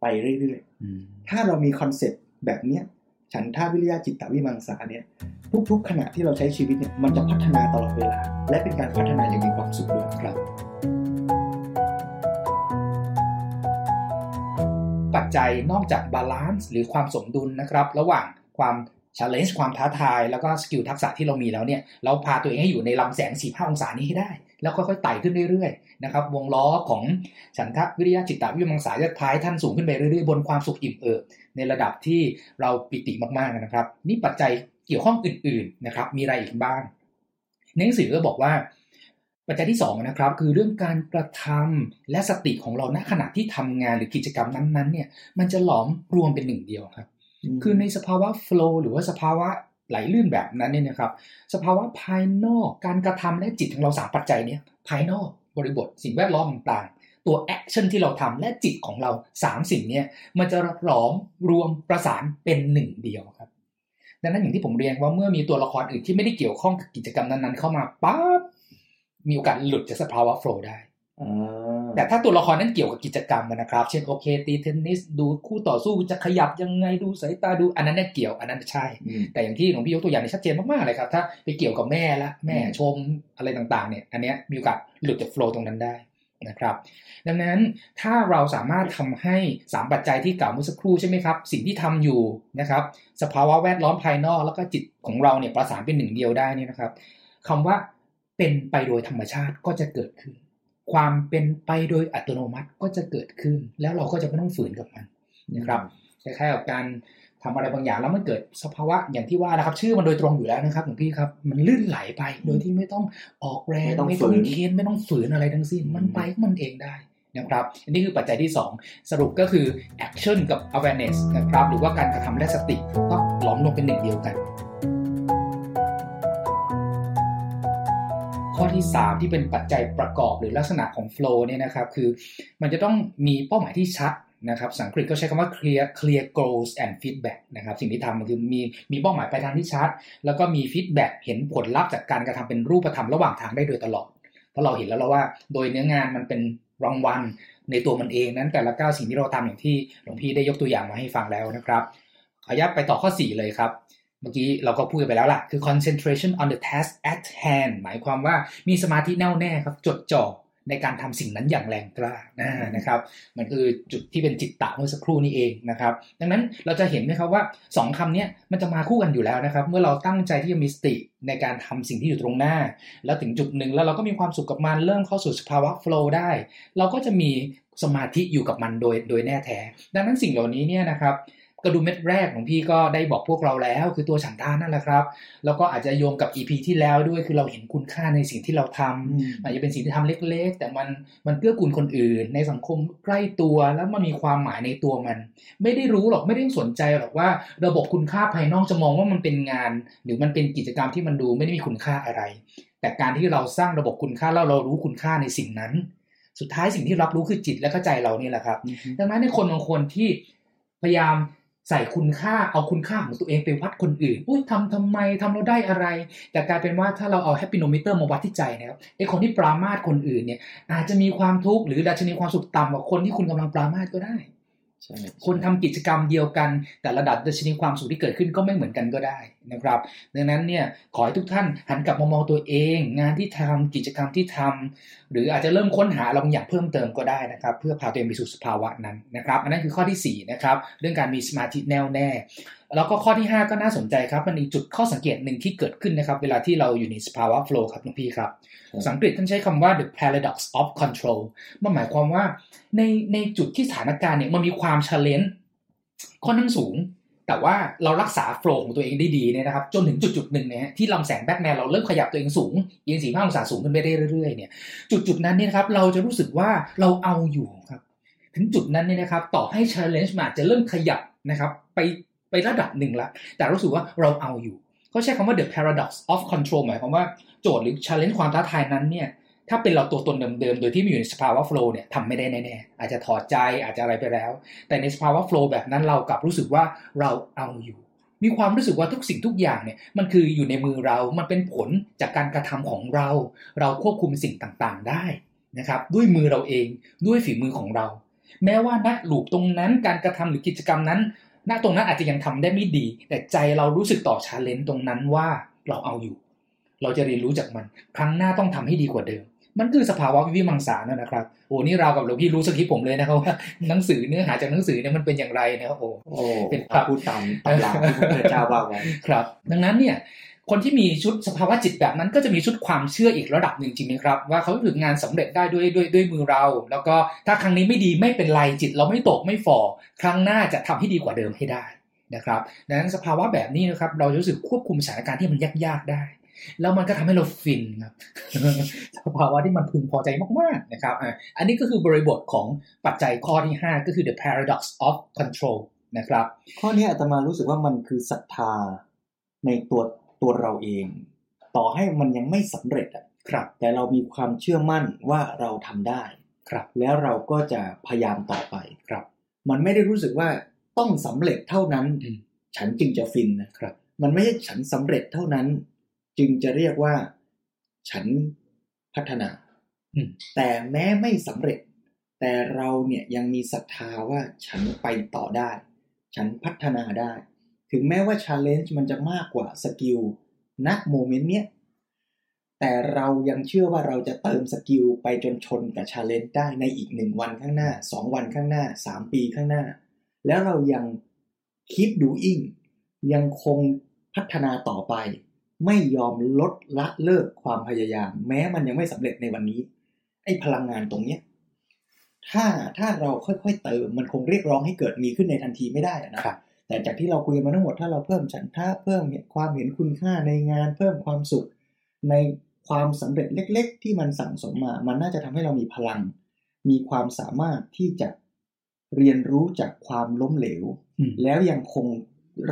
ไปเรื่อยอืมๆถ้าเรามี concept แบบเนี้ยฉันทะวิริยะจิตตวิมังสาเนี่ยทุกๆ ขณะที่เราใช้ชีวิตเนี่ยมันจะพัฒนาตลอดเวลา และเป็นการพัฒนาอย่างมีความสุขด้วยครับ ปัจจัยนอกจาก balance หรือความสมดุลนะครับ ระหว่าง ความ challenge ความท้าทาย แล้วก็ skill ทักษะที่เรามีแล้วเนี่ย เราพาตัวเองให้อยู่ในลำแสง 4 5 องศานี้ให้ได้ แล้วค่อยๆไต่ขึ้นเรื่อยๆนะครับ วงล้อของฉันทะวิริยะจิตตวิมังสาจะท้ายท่านสูงขึ้นไปเรื่อยๆ บนความสุขอิ่มเอิบในระดับที่เราปิติมากๆนะครับ นี่ปัจจัยเกี่ยวข้องอื่นๆนะครับ มีอะไรอีกบ้างในหนังสือก็บอกว่า ปัจจัยที่สองนะครับคือเรื่องการกระทำและสติของเราณขณะที่ทำงานหรือกิจกรรมนั้นๆเนี่ยมันจะหลอมรวมเป็นหนึ่งเดียวครับ คือในสภาวะ flow หรือว่าสภาวะไหลลื่นแบบนั้นเนี่ยนะครับ สภาวะภายนอกการกระทำและจิตของเราสามปัจจัยเนี่ยภายนอกบริบทสิ่งแวดล้อมต่างๆ ตัว action ที่เราทำและจิตของเราสามสิ่งเนี่ยมันจะหลอมรวมประสานเป็นหนึ่งเดียวครับ ดังนั้นอย่างที่ผมเรียนว่าเมื่อมีตัวละครอื่นที่ไม่ได้เกี่ยวข้องกับกิจกรรมนั้นๆ เข้ามาปั๊บมีโอกาสหลุดจากสภาวะโฟล์ได้อ่า แต่ถ้าตัวละครนั้นเกี่ยวกับกิจกรรมอะนะครับ เช่นโอเคตีเทนนิสดูคู่ต่อสู้จะขยับยังไงดูสายตาดูอันนั้นเนี่ยเกี่ยวอันนั้นใช่อืมแต่อย่างที่หลวงพี่ยกตัวอย่างเนี่ยชัดเจนมากๆเลยครับ ถ้าไปเกี่ยวกับแม่ละแม่ชมอะไรต่างๆเนี่ยอันเนี้ยมีโอกาสหลุดจากโฟล์ตรงนั้นได้นะครับดังนั้นถ้าเราสามารถทำให้ 3 ปัจจัยที่กล่าวเมื่อสักครู่ใช่ไหมครับ สิ่งที่ทำอยู่นะครับสภาวะแวดล้อมภายนอกแล้วก็จิตของเราเนี่ยประสานเป็นหนึ่งเดียวได้นี่นะครับคำว่าเป็นไปโดยธรรมชาติก็จะเกิดขึ้น ความเป็นไปโดยอัตโนมัติก็จะเกิดขึ้น แล้วเราก็จะไม่ต้องฝืนกับมันนะครับคล้ายๆกับการทำอะไรบางอย่างแล้วมันเกิดสภาวะอย่างที่ว่านะครับ ชื่อมันโดยตรงอยู่แล้วนะครับหลวงพี่ครับ มันลื่นไหลไปโดยที่ไม่ต้องออกแรง ไม่ต้องไม่ต้องฝืนเค้นไม่ต้องฝืนอะไรทั้งสิ้นมันไปของมันเองได้นะครับอันนี้คือปัจจัยที่ 2 สรุปก็คือ action กับ awareness นะครับหรือว่าการกระทำและสติต้องหลอมรวมเป็นหนึ่งเดียวกัน ข้อที่ 3 ที่เป็นปัจจัยประกอบหรือลักษณะของ flow เนี่ยนะครับคือมันจะต้องมีเป้าหมายที่ชัดนะครับสังกฤษก็ใช้คำว่า clear clear goals and feedback นะครับสิ่งที่ทำมันคือมีมีเป้าหมายปลายทางที่ชัด แล้วก็มี feedback เห็นผลลัพธ์จากการกระทำเป็นรูปธรรมระหว่างทางได้โดยตลอด เพราะเราเห็นแล้วแล้วว่าโดยเนื้องานมันเป็นรางวัลในตัวมันเองนั้นแต่ละก้าวสิ่งที่เราทำอย่างที่หลวงพี่ได้ยกตัวอย่างมาให้ฟังแล้วนะครับขออนุญาตไปต่อข้อ 4 เลยครับ เมื่อกี้เราก็พูดไปแล้วล่ะ คือ concentration on the task at hand หมายความว่ามีสมาธิแน่วแน่ครับ จดจ่อในการทำสิ่งนั้นอย่างแรงกล้านะครับ มันคือจุดที่เป็นจิตตะเมื่อสักครู่นี้เองนะครับ ดังนั้นเราจะเห็นไหมครับว่า 2คำนี้มันจะมาคู่กันอยู่แล้วนะครับ เมื่อเราตั้งใจที่จะมีสติในการทำสิ่งที่อยู่ตรงหน้า แล้วถึงจุดหนึ่งแล้วเราก็มีความสุขกับมันเริ่มเข้าสู่สภาวะ flow ได้ เราก็จะมีสมาธิอยู่กับมันโดยโดยแน่แท้ ดังนั้นสิ่งเหล่านี้เนี่ยนะครับ กระดุมเม็ดแรกของพี่ก็ได้บอกพวกเราแล้ว คือตัวฉันทานนั่นแหละครับ แล้วก็อาจจะโยงกับ EP ที่แล้วด้วยคือเราเห็นคุณค่าในสิ่งที่เราทำอาจจะเป็นสิ่งที่ทำเล็ก ๆ แต่มันมันเกื้อกูลคนอื่น ในสังคมใกล้ตัวแล้วมันมีความหมายในตัวมัน ไม่ได้รู้หรอกไม่ได้สนใจหรอกว่า ระบบคุณค่าภายนอกจะมองว่ามันเป็นงาน หรือมันเป็นกิจกรรมที่มันดูไม่ได้มีคุณค่าอะไร แต่การที่เราสร้างระบบคุณค่าแล้วเรารู้คุณค่าในสิ่งนั้น สุดท้ายสิ่งที่รับรู้คือจิตและเข้าใจเรานี่แหละครับ ดังนั้นในคนบางคนที่พยายาม ใส่คุณค่าเอาคุณค่าของตัวเองไปวัดคนอื่น อุ้ยทำทำไมทำเราได้อะไร แต่กลายเป็นว่าถ้าเราเอา happinometer มาวัดที่ใจนะครับไอคนที่ปรามาสคนอื่นเนี่ยอาจจะมีความทุกข์หรือดัชนีความสุขต่ำกว่าคนที่คุณกำลังปรามาสก็ได้ คนทำกิจกรรมเดียวกัน แต่ระดับดัชนีความสุขที่เกิดขึ้นก็ไม่เหมือนกันก็ได้นะครับ ดังนั้นเนี่ยขอให้ทุกท่านหันกลับมามองตัวเอง งานที่ทำกิจกรรมที่ทำหรืออาจจะเริ่มค้นหาอะไรบางอย่างเพิ่มเติมก็ได้นะครับ เพื่อพาตัวเองไปสู่สภาวะนั้นนะครับ อันนั้นคือข้อที่4นะครับเรื่องการมีสมาธิแน่วแน่ แล้วก็ข้อที่ 5 ก็น่าสนใจครับ มันมีจุดข้อสังเกตหนึ่งที่เกิดขึ้นนะครับ เวลาที่เราอยู่ในสภาวะ flow ครับหลวงพี่ครับสังกฤษท่านใช้คำว่า the paradox of control มันหมายความว่าในในจุดที่สถานการณ์เนี่ยมันมีความ challenge ค่อนข้างสูง แต่ว่าเรารักษาโฟล์ของตัวเองได้ดีเนี่ยนะครับ จนถึงจุดจุดหนึ่งเนี่ยที่ลำแสงแบ็กแมนเราเริ่มขยับตัวเองสูงเอียงสี่ห้าองศาสูงขึ้นไปได้เรื่อยๆเนี่ยจุดจุดนั้นเนี่ยครับเราจะรู้สึกว่าเราเอาอยู่ครับ ถึงจุดนั้นเนี่ยนะครับ ต่อให้ challenge มาจะเริ่มขยับนะครับ ไป ไประดับหนึ่งละ แต่รู้สึกว่าเราเอาอยู่เขาใช้คำว่า the paradox of control หมายความว่าโจทย์หรือ challenge ความท้าทายนั้นเนี่ยถ้าเป็นเราตัวตนเดิมๆ โดยที่ไม่อยู่ในสภาวะโฟล์เนี่ยทำไม่ได้แน่ๆ อาจจะถอดใจอาจจะอะไรไปแล้ว แต่ในสภาวะโฟล์แบบนั้นเรากลับรู้สึกว่าเราเอาอยู่ มีความรู้สึกว่าทุกสิ่งทุกอย่างเนี่ยมันคืออยู่ในมือเรา มันเป็นผลจากการกระทำของเรา เราควบคุมสิ่งต่างๆได้นะครับด้วยมือเราเองด้วยฝีมือของเรา แม้ว่าณหลูปตรงนั้นการกระทำหรือกิจกรรมนั้น ณตรงนั้นอาจจะยังทำได้ไม่ดี แต่ใจเรารู้สึกต่อชาเลนจ์ตรงนั้นว่าเราเอาอยู่ เราจะเรียนรู้จากมัน ครั้งหน้าต้องทำให้ดีกว่าเดิม มันคือสภาวะวิวิมังสานั่นนะครับโอ้นี่เรากับหลวงพี่รู้สคริปต์ผมเลยนะครับว่าหนังสือเนื้อหาจากหนังสือเนี่ยมันเป็นอย่างไรนะครับโอ้โอ้เป็นครัถ้าบพูดตามตำราที่พระพุทธเจ้าว่าไว้ครับ ดังนั้นเนี่ย คนที่มีชุดสภาวะจิตแบบนั้นก็จะมีชุดความเชื่ออีกระดับหนึ่งจริงไหมครับ ว่าเขาถึงงานสำเร็จได้ด้วยด้วยด้วยมือเรา แล้วก็ถ้าครั้งนี้ไม่ดีไม่เป็นไรจิต เราไม่ตกไม่ฝ่อครั้งหน้าจะทำให้ดีกว่าเดิมให้ได้นะครับดังนั้นสภาวะแบบนี้นะครับ เราจะรู้สึกควบคุมสถานการณ์ที่มันยากๆได้ แล้วมันก็ทำให้เราฟินครับสภาวะที่มันพึงพอใจมากๆนะครับอันนี้ก็คือบริบทของปัจจัยข้อที่ 5 ก็คือ the paradox of control นะครับ ข้อนี้อาตมารู้สึกว่ามันคือศรัทธาในตัว ตัวเราเอง ต่อให้มันยังไม่สำเร็จอะครับ แต่เรามีความเชื่อมั่นว่าเราทำได้ครับ แล้วเราก็จะพยายามต่อไปครับ มันไม่ได้รู้สึกว่าต้องสำเร็จเท่านั้นอืมฉันจึงจะฟินนะครับ มันไม่ใช่ฉันสำเร็จเท่านั้น จึงจะเรียกว่า ฉันพัฒนาอืมแต่แม้ไม่สำเร็จ แต่เราเนี่ยยังมีศรัทธาว่าฉันไปต่อได้ ฉันพัฒนาได้ ถึงแม้ว่า challenge มันจะมากกว่า skill ณ moment เนี้ยแต่เรายังเชื่อว่าเราจะเติม skill ไปจนชนกับ challenge ได้ในอีกหนึ่งวันข้างหน้าสองวันข้างหน้าสามปีข้างหน้า แล้วเรายังคิดดูอิงยังคงพัฒนาต่อไป ไม่ยอมลดละเลิกความพยายาม แม้มันยังไม่สำเร็จในวันนี้ ไอ้พลังงานตรงเนี้ยถ้าถ้าเราค่อยๆเติมมันคงเรียกร้องให้เกิดมีขึ้นในทันทีไม่ได้นะครับ แต่จากที่เราคุยมาทั้งหมดถ้าเราเพิ่มฉันท่าเพิ่มความเห็นคุณค่าในงาน เพิ่มความสุข ในความสำเร็จเล็ก ๆ ที่มันสั่งสมมา มันน่าจะทำให้เรามีพลัง มีความสามารถที่จะเรียนรู้จากความล้มเหลวอืมแล้วยังคง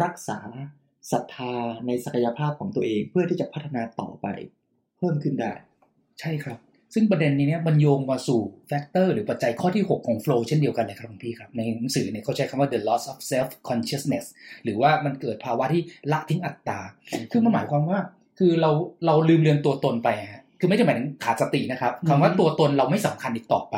รักษาศรัทธาในศักยภาพของตัวเอง เพื่อที่จะพัฒนาต่อไป เพิ่มขึ้นได้ ใช่ครับ ซึ่งประเด็นนี้เนี่ยมันโยงมาสู่ factor หรือปัจจัยข้อที่ 6 ของ flow เช่นเดียวกันเลยครับคุณพี่ครับ ในหนังสือเนี่ยเขาใช้คำว่า the loss of self consciousness หรือว่ามันเกิดภาวะที่ละทิ้งอัตตา คือมันหมายความว่า คือเราเราลืมเลือนตัวตนไปฮะคือไม่ได้หมายถึงขาดสตินะครับคำว่าตัวตนเราไม่สำคัญอีกต่อไป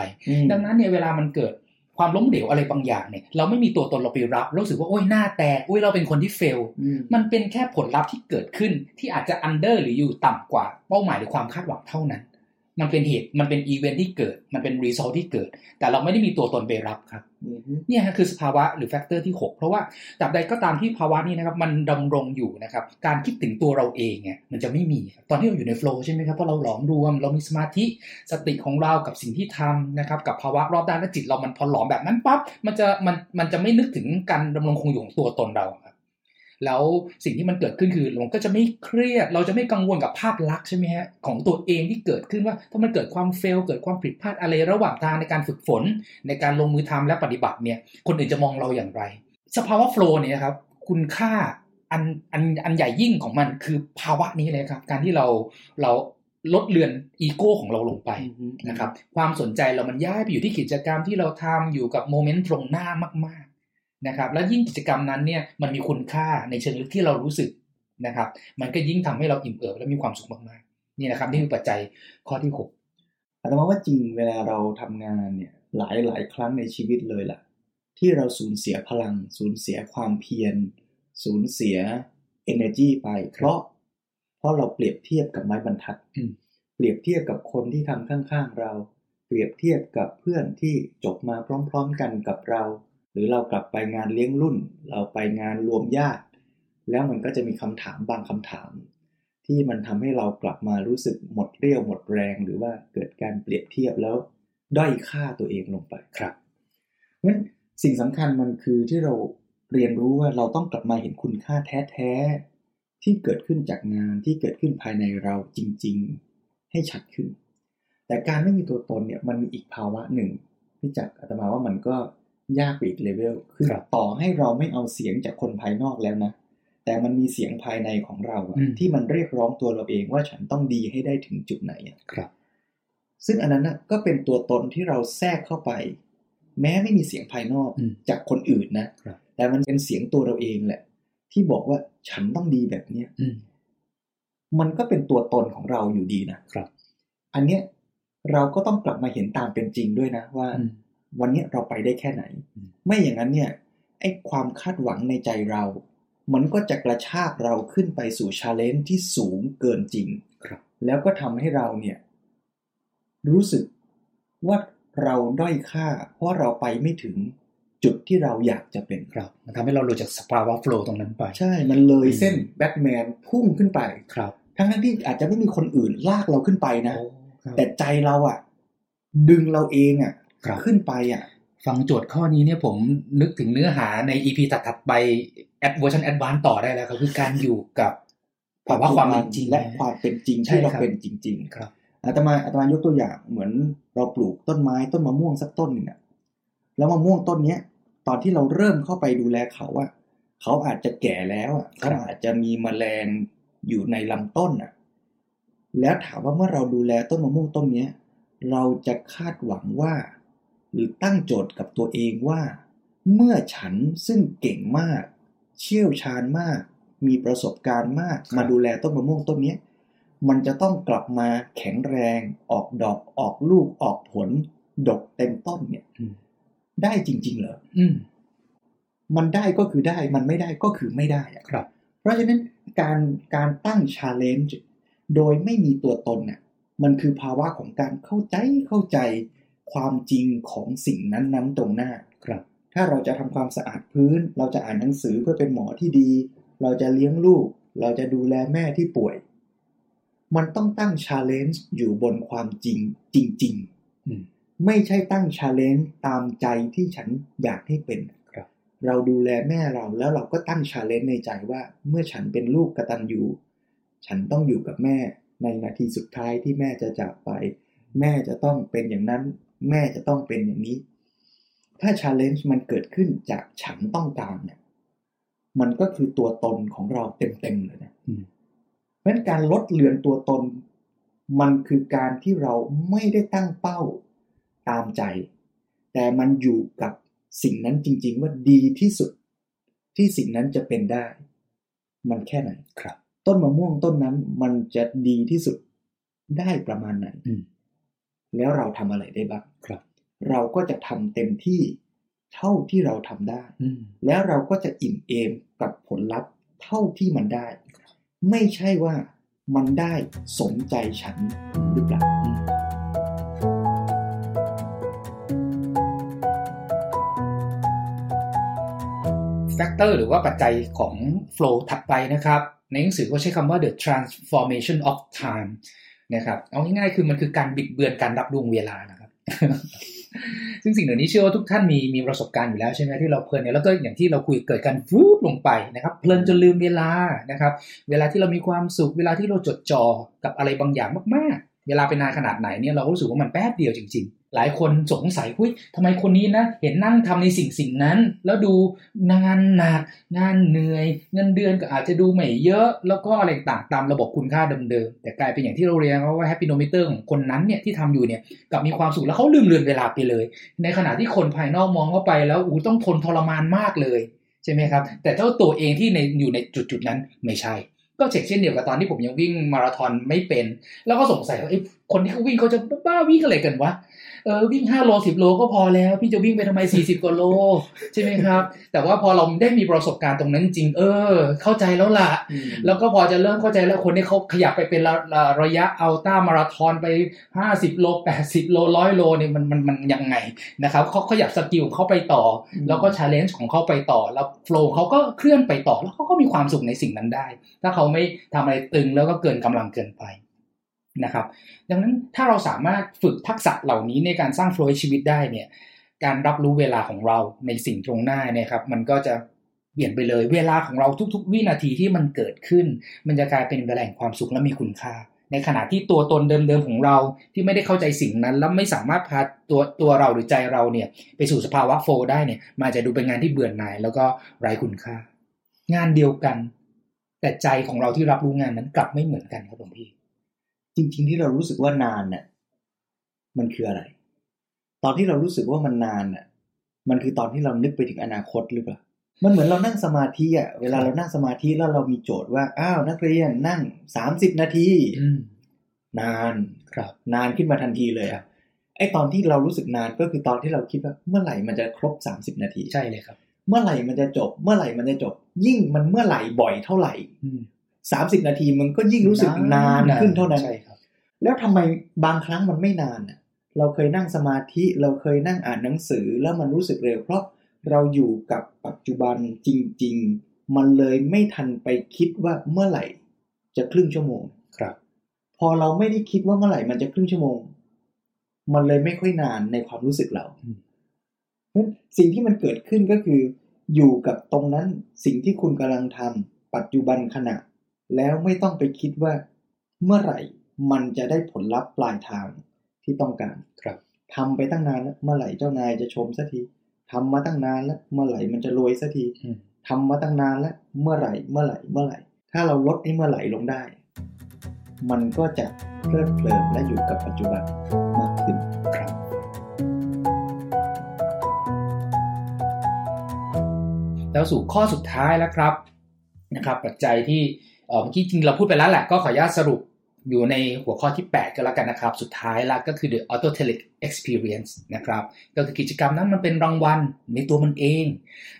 ดังนั้นเนี่ยเวลามันเกิดความล้มเหลวอะไรบางอย่างเนี่ยเราไม่มีตัวตนเราไปรับรู้สึกว่าโอ้ยหน้าแตกโอ้ยเราเป็นคนที่ fail อืมมันเป็นแค่ผลลัพธ์ที่เกิดขึ้นที่อาจจะ under หรืออยู่ต่ำกว่าเป้าหมายหรือความคาดหวังเท่านั้น มันเป็นเหตุมันเป็นอีเวนท์ที่เกิด มันเป็น result ที่เกิด แต่เราไม่ได้มีตัวตนไปรับครับอืมเนี่ยฮะคือสภาวะหรือ factor ที่ 6 เพราะว่าตราบใดก็ตามที่ภาวะนี้นะครับ มันดำรงอยู่นะครับ การคิดถึงตัวเราเองเนี่ยมันจะไม่มีครับตอนที่เราอยู่ใน flow ใช่ไหมครับเพราะเราหลอมรวม เรามีสมาธิสติของเรากับสิ่งที่ทำนะครับ กับภาวะรอบด้านและจิตเรามันพอหลอมแบบนั้นปั๊บมันจะมันมันจะไม่นึกถึงการดำรงคงอยู่ของตัวตนเราครับ แล้วสิ่งที่มันเกิดขึ้นคือเราก็จะไม่เครียด เราจะไม่กังวลกับภาพลักษณ์ใช่ไหมฮะของตัวเองที่เกิดขึ้นว่าถ้ามันเกิดความเฟลเกิดความผิดพลาดอะไรระหว่างทางในการฝึกฝน ในการลงมือทำและปฏิบัติเนี่ยคนอื่นจะมองเราอย่างไร สภาวะโฟล์เนี่ยครับคุณค่าอันอันอันใหญ่ยิ่งของมันคือภาวะนี้เลยครับ การที่เราเราลดเลือนอีโก้ของเราลงไปนะครับ ความสนใจเรามันย้ายไปอยู่ที่กิจกรรมที่เราทำอยู่กับโมเมนต์ตรงหน้ามาก นะครับแล้วยิ่งกิจกรรมนั้นเนี่ยมันมีคุณค่าในเชิงลึกที่เรารู้สึกนะครับ มันก็ยิ่งทำให้เราอิ่มเอิบและมีความสุขมากๆนี่นะครับนี่คือปัจจัยข้อที่หกอาตมาว่าจริงเวลาเราทำงานเนี่ยหลายหลายครั้งในชีวิตเลยล่ะ ที่เราสูญเสียพลัง สูญเสียความเพียรสูญเสีย energy ไป เพราะ เพราะเราเปรียบเทียบกับไม้บรรทัดอืมเปรียบเทียบกับคนที่ทำข้างๆเรา เปรียบเทียบกับเพื่อนที่จบมาพร้อม ๆ กันกับเรา หรือเรากลับไปงานเลี้ยงรุ่น เราไปงานรวมญาติ แล้วมันก็จะมีคำถามบางคำถาม ที่มันทำให้เรากลับมารู้สึกหมดเรี่ยวหมดแรง หรือว่าเกิดการเปรียบเทียบแล้วด้อยค่าตัวเองลงไปครับเพราะฉะนั้นสิ่งสำคัญมันคือที่เราเรียนรู้ว่าเราต้องกลับมาเห็นคุณค่าแท้ๆที่เกิดขึ้นจากงานที่เกิดขึ้นภายในเราจริง ๆให้ชัดขึ้น แต่การไม่มีตัวตนเนี่ยมันมีอีกภาวะหนึ่งที่จากอาตมาว่ามันก็ ยากไปอีกเลเวลคือครับต่อให้เราไม่เอาเสียงจากคนภายนอกแล้วนะแต่มันมีเสียงภายในของเราอะอืมที่มันเรียกร้องตัวเราเองว่าฉันต้องดีให้ได้ถึงจุดไหนอะครับ ซึ่งอันนั้นนะก็เป็นตัวตนที่เราแทรกเข้าไป แม้ไม่มีเสียงภายนอกอืมจากคนอื่นนะครับแต่มันเป็นเสียงตัวเราเองแหละ ที่บอกว่าฉันต้องดีแบบเนี้ยอืมมันก็เป็นตัวตนของเราอยู่ดีนะครับ อันเนี้ยเราก็ต้องกลับมาเห็นตามเป็นจริงด้วยนะว่าอืม วันเนี้ยเราไปได้แค่ไหนอืมไม่อย่างนั้นเนี่ยไอ้ความคาดหวังในใจเรา มันก็จะกระชากเราขึ้นไปสู่ challenge ที่สูงเกินจริงครับ แล้วก็ทำให้เราเนี่ย รู้สึกว่าเราด้อยค่า เพราะเราไปไม่ถึงจุดที่เราอยากจะเป็นครับ มันทำให้เราหลุดจากสภาวะโฟล์ตรงนั้นไป ใช่ มันเลยอืมเส้นแบทแมนพุ่งขึ้นไปครับ ทั้งทั้งๆที่อาจจะไม่มีคนอื่นลากเราขึ้นไปนะโอ้ครับแต่ใจเราอะดึงเราเองอะครับ ขึ้นไปอะฟังโจทย์ข้อนี้เนี่ยผมนึกถึงเนื้อหาใน EP ถัดๆไปแอดเวอร์ชันแอดวานต่อได้แล้วครับคือการอยู่กับภาวะความเป็นจริงและความเป็นจริงใช่ที่เราครับเป็นจริง ๆ ครับอาตมาอาตมายกตัวอย่างเหมือนเราปลูกต้นไม้ต้นมะม่วงสักต้นหนึ่งอะแล้วมะม่วงต้นเนี้ย ตอนที่เราเริ่มเข้าไปดูแลเขาอะเขาอาจจะแก่แล้วอะครัเขาบอาจจะมีแมลงอยู่ในลำต้นอะแล้วถามว่าเมื่อเราดูแลต้นมะม่วงต้นเนี้ย เราจะคาดหวังว่า หรือตั้งโจทย์กับตัวเองว่า เมื่อฉันซึ่งเก่งมาก เชี่ยวชาญมาก มีประสบการณ์มากครับมาดูแลต้นมะม่วงต้นเนี้ยมันจะต้องกลับมาแข็งแรง ออกดอกออกลูกออกผล ดกเต็มต้นเนี่ยอืมได้จริง ๆ เหรออืมมันได้ก็คือได้ มันไม่ได้ก็คือไม่ได้อะครับ เพราะฉะนั้นการการตั้งชาเลนจ์โดยไม่มีตัวตนเนี่ยมันคือภาวะของการเข้าใจเข้าใจ ความจริงของสิ่งนั้นๆตรงหน้าครับ ถ้าเราจะทำความสะอาดพื้น เราจะอ่านหนังสือเพื่อเป็นหมอที่ดี เราจะเลี้ยงลูก เราจะดูแลแม่ที่ป่วย มันต้องตั้ง challenge อยู่บนความจริงจริงอืมๆไม่ใช่ตั้ง challenge ตามใจที่ฉันอยากให้เป็นครับ เราดูแลแม่เราแล้วเราก็ตั้ง challenge ในใจว่า เมื่อฉันเป็นลูกกตัญญูฉันต้องอยู่กับแม่ในนาทีสุดท้ายที่แม่จะจากไป แม่จะต้องเป็นอย่างนั้น แม่จะต้องเป็นอย่างนี้ ถ้าชาเลนจ์มันเกิดขึ้นจากฉันต้องการเนี่ย มันก็คือตัวตนของเราเต็มๆเลยนะอืมเพราะฉะนั้นการลดเลือนตัวตน มันคือการที่เราไม่ได้ตั้งเป้าตามใจ แต่มันอยู่กับสิ่งนั้นจริง ๆ ว่าดีที่สุด ที่สิ่งนั้นจะเป็นได้ มันแค่ไหนครับ ต้นมะม่วงต้นนั้นมันจะดีที่สุดได้ประมาณไหนอืม แล้วเราทำอะไรได้บ้างครับ เราก็จะทำเต็มที่เท่าที่เราทำได้อืมแล้วเราก็จะอิ่มเอมกับผลลัพธ์เท่าที่มันได้ ไม่ใช่ว่ามันได้สมใจฉันหรือเปล่าfactor หรือว่าปัจจัยของ flow ถัดไปนะครับ ในหนังสือเขาใช้คำว่า the transformation of time นะครับ เอาง่ายๆคือมันคือการบิดเบือนการรับรู้เวลานะครับ ซึ่งสิ่งเหล่านี้เชื่อว่าทุกท่านมีมีประสบการณ์อยู่แล้วใช่ไหมที่เราเพลินเนี่ยแล้วก็อย่างที่เราคุยเกิดการฟูบลงไปนะครับเพลินจนลืมเวลานะครับ เวลาที่เรามีความสุขเวลาที่เราจดจ่อกับอะไรบางอย่างมากๆ เวลาเป็นนานขนาดไหนเนี่ยเราก็รู้สึกว่ามันแป๊บเดียวจริง ๆ หลายคนสงสัยหุ้ยทำไมคนนี้นะเห็นนั่งทำในสิ่งสิ่งนั้น แล้วดูงานหนักงานเหนื่อย เงินเดือนก็อาจจะดูไม่เยอะแล้วก็อะไรต่างตามระบบคุณค่าเดิมๆแต่กลายเป็นอย่างที่เราเรียนว่า happynometer ของคนนั้นเนี่ยที่ทำอยู่เนี่ยกับมีความสุขแล้วเขาลืมเลือนเวลาไปเลย ในขณะที่คนภายนอกมองเข้าไปแล้วอู้ต้องทนทรมานมากเลยใช่ไหมครับ แต่เจ้าตัวเองที่ในอยู่ในจุดๆนั้นไม่ใช่ก็เช็คเช่นเดียวกับตอนที่ผมยังวิ่งมาราธอนไม่เป็น แล้วก็สงสัยว่าไอ้คนที่เขาวิ่งเขาจะบ้าวิ่งอะไรกันวะ เออวิ่ง5โล10โลก็พอแล้ว พี่จะวิ่งไปทำไม40กว่าโล ใช่ไหมครับ แต่ว่าพอเราได้มีประสบการณ์ตรงนั้นจริง เออ เข้าใจแล้วล่ะ แล้วก็พอจะเริ่มเข้าใจแล้วคนที่เขาขยับไปเป็นระระระยะ ultra marathon ไป50โล80โล100โลเนี่ยมันมันมันยังไงนะครับเขาขยับ skill ของเขาไปต่อ แล้วก็ challenge ของเขาไปต่อ แล้ว flow เขาก็เคลื่อนไปต่อแล้วเขาก็มีความสุขในสิ่งนั้นได้ ถ้าเขาไม่ทำอะไรตึงแล้วก็เกินกำลังเกินไป นะครับ ดังนั้นถ้าเราสามารถฝึกทักษะเหล่านี้ในการสร้างโฟล์ให้ชีวิตได้เนี่ย การรับรู้เวลาของเราในสิ่งตรงหน้าเนี่ยครับ มันก็จะเปลี่ยนไปเลยเวลาของเราทุก ๆ วินาทีที่มันเกิดขึ้น มันจะกลายเป็นเวลาแห่งความสุขและมีคุณค่า ในขณะที่ตัวตนเดิมๆของเราที่ไม่ได้เข้าใจสิ่งนั้น แล้วไม่สามารถพาตัวตัวเราหรือใจเราเนี่ย ไปสู่สภาวะโฟล์ได้เนี่ยมันอาจจะดูเป็นงานที่เบื่อหน่ายแล้วก็ไร้คุณค่า งานเดียวกัน แต่ใจของเราที่รับรู้งานนั้นกลับไม่เหมือนกันครับหลวงพี่ จริง ๆ ที่เรารู้สึกว่านานน่ะมันคืออะไร ตอนที่เรารู้สึกว่ามันนานน่ะมันคือตอนที่เรานึกไปถึงอนาคตหรือเปล่า มันเหมือนเรานั่งสมาธิอะ เวลาเรานั่งสมาธิแล้วเรามีโจทย์ว่า อ้าวนักเรียนนั่งสามสิบนาทีอืมนานครับ นานขึ้นมาทันทีเลยอะ ไอตอนที่เรารู้สึกนานก็คือตอนที่เราคิดว่าเมื่อไหร่มันจะครบสามสิบนาที ใช่เลยครับ เมื่อไหร่มันจะจบ เมื่อไหร่มันจะจบ ยิ่งมันเมื่อไหร่บ่อยเท่าไหร่ อืมสามสิบนาทีมันก็ยิ่งรู้สึกนานขึ้นเท่านั้นใช่ครับ แล้วทำไมบางครั้งมันไม่นานอะเราเคยนั่งสมาธิเราเคยนั่งอ่านหนังสือแล้วมันรู้สึกเร็วเพราะเราอยู่กับปัจจุบันจริง ๆ มันเลยไม่ทันไปคิดว่าเมื่อไหร่ จะครึ่งชั่วโมงครับ พอเราไม่ได้คิดว่าเมื่อไหร่มันจะครึ่งชั่วโมง มันเลยไม่ค่อยนานในความรู้สึกเราอืมเพราะฉะนั้นสิ่งที่มันเกิดขึ้นก็คือ อยู่กับตรงนั้นสิ่งที่คุณกำลังทำปัจจุบันขณะ แล้วไม่ต้องไปคิดว่าเมื่อไหร่มันจะได้ผลลัพธ์ปลายทางที่ต้องการครับทำไปตั้งนานแล้วเมื่อไหร่เจ้านายจะชมสักทีทำมาตั้งนานแล้วเมื่อไหร่มันจะรวยสักทีอืมทำมาตั้งนานแล้วเมื่อไหร่เมื่อไหร่เมื่อไหร่ ถ้าเราลดไอ้เมื่อไหร่ลงได้ มันก็จะเพลิดเพลินและอยู่กับปัจจุบันมากขึ้นครับแล้วสู่ข้อสุดท้ายแล้วครับนะครับ ปัจจัยที่ เอ่อเมื่อกี้จริงเราพูดไปแล้วแหละก็ขออนุญาตสรุปอยู่ในหัวข้อที่ 8 ก็แล้วกันนะครับ สุดท้ายละก็คือ the autotelic experience นะครับก็คือกิจกรรมนั้นมันเป็นรางวัลในตัวมันเอง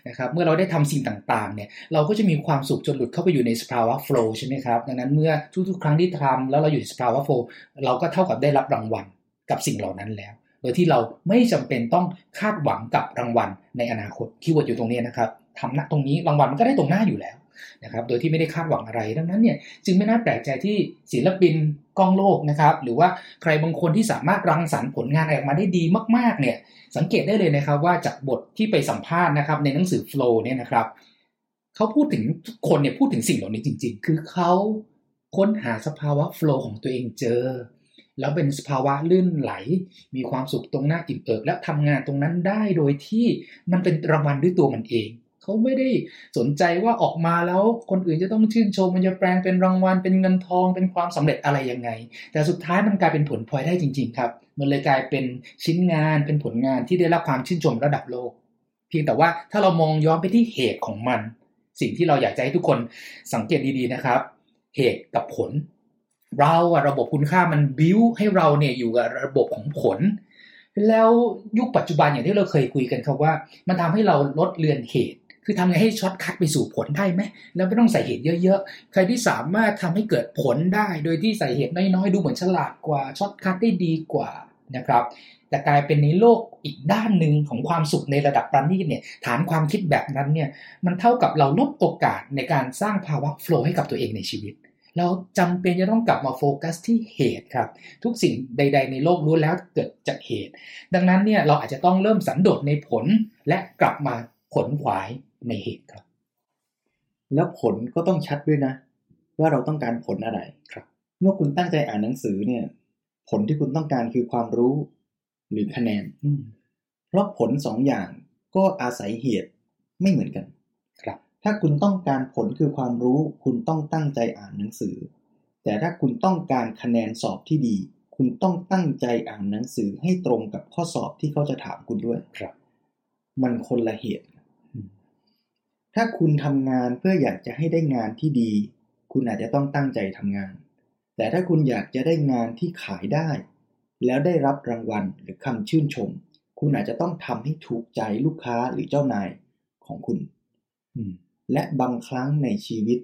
นะครับเมื่อเราได้ทำสิ่งต่างๆเนี่ยเราก็จะมีความสุขจนหลุดเข้าไปอยู่ในสภาวะ flow ใช่ไหมครับ ดังนั้นเมื่อทุกๆ ครั้งที่ทำแล้วเราอยู่ในสภาวะ flow เราก็เท่ากับได้รับรางวัลกับสิ่งเหล่านั้นแล้ว โดยที่เราไม่จำเป็นต้องคาดหวังกับรางวัลในอนาคต keyword อยู่ตรงนี้นะครับทำณตรงนี้รางวัลมันก็ได้ตรงหน้าอยู่แล้ว นะครับโดยที่ไม่ได้คาดหวังอะไร ดังนั้นเนี่ยจึงไม่น่าแปลกใจที่ศิลปินก้องโลกนะครับหรือว่าใครบางคนที่สามารถรังสรรค์ผลงานออกมาได้ดีมากๆเนี่ยสังเกตได้เลยนะครับว่าจากบทที่ไปสัมภาษณ์นะครับในหนังสือ Flow เนี่ยนะครับเขาพูดถึงทุกคนเนี่ยพูดถึงสิ่งเหล่านี้จริง ๆ คือเขาค้นหาสภาวะ flow ของตัวเองเจอ แล้วเป็นสภาวะลื่นไหล มีความสุขตรงหน้าอิ่มเอิบและทำงานตรงนั้นได้โดยที่มันเป็นรางวัลด้วยตัวมันเอง เขาไม่ได้สนใจว่าออกมาแล้วคนอื่นจะต้องชื่นชมมันจะแปลงเป็นรางวัลเป็นเงินทองเป็นความสำเร็จอะไรยังไง แต่สุดท้ายมันกลายเป็นผลพลอยได้จริง ๆ ครับ มันเลยกลายเป็นชิ้นงานเป็นผลงานที่ได้รับความชื่นชมระดับโลก เพียงแต่ว่าถ้าเรามองย้อนไปที่เหตุของมัน สิ่งที่เราอยากจะให้ทุกคนสังเกตดีๆนะครับ เหตุกับผล เราอะระบบคุณค่ามันบิ้วให้เราเนี่ยอยู่กับระบบของผลแล้วยุคปัจจุบันอย่างที่เราเคยคุยกันครับว่า มันทำให้เราลดเลือนเหตุ คือทำไงให้ shortcut ไปสู่ผลได้ไหมแล้วไม่ต้องใส่เหตุเยอะๆ ใครที่สามารถทำให้เกิดผลได้ โดยที่ใส่เหตุน้อยๆ ดูเหมือนฉลาดกว่า shortcut ได้ดีกว่านะครับแต่กลายเป็นในโลกอีกด้านหนึ่งของความสุขในระดับประณีตเนี่ยฐานความคิดแบบนั้นเนี่ยมันเท่ากับเราลดโอกาสในการสร้างภาวะโฟล์ให้กับตัวเองในชีวิต เราจำเป็นจะต้องกลับมาโฟกัสที่เหตุครับ ทุกสิ่งใด ๆ ในโลกล้แล้วเกิดจากเหตุ ดังนั้นเนี่ยเราอาจจะต้องเริ่มสันโดษในผลและกลับมาขนขวาย ในเหตุครับ แล้วผลก็ต้องชัดด้วยนะ ว่าเราต้องการผลอะไรครับ เมื่อคุณตั้งใจอ่านหนังสือเนี่ย ผลที่คุณต้องการคือความรู้หรือคะแนนอืมเพราะผลสองอย่างก็อาศัยเหตุไม่เหมือนกันครับ ถ้าคุณต้องการผลคือความรู้ คุณต้องตั้งใจอ่านหนังสือ แต่ถ้าคุณต้องการคะแนนสอบที่ดี คุณต้องตั้งใจอ่านหนังสือให้ตรงกับข้อสอบที่เขาจะถามคุณด้วยครับ มันคนละเหตุอืม ถ้าคุณทำงานเพื่ออยากจะให้ได้งานที่ดี คุณอาจจะต้องตั้งใจทำงาน แต่ถ้าคุณอยากจะได้งานที่ขายได้ แล้วได้รับรางวัลหรือคำชื่นชม คุณอาจจะต้องทำให้ถูกใจลูกค้าหรือเจ้านายของคุณอืมและบางครั้งในชีวิต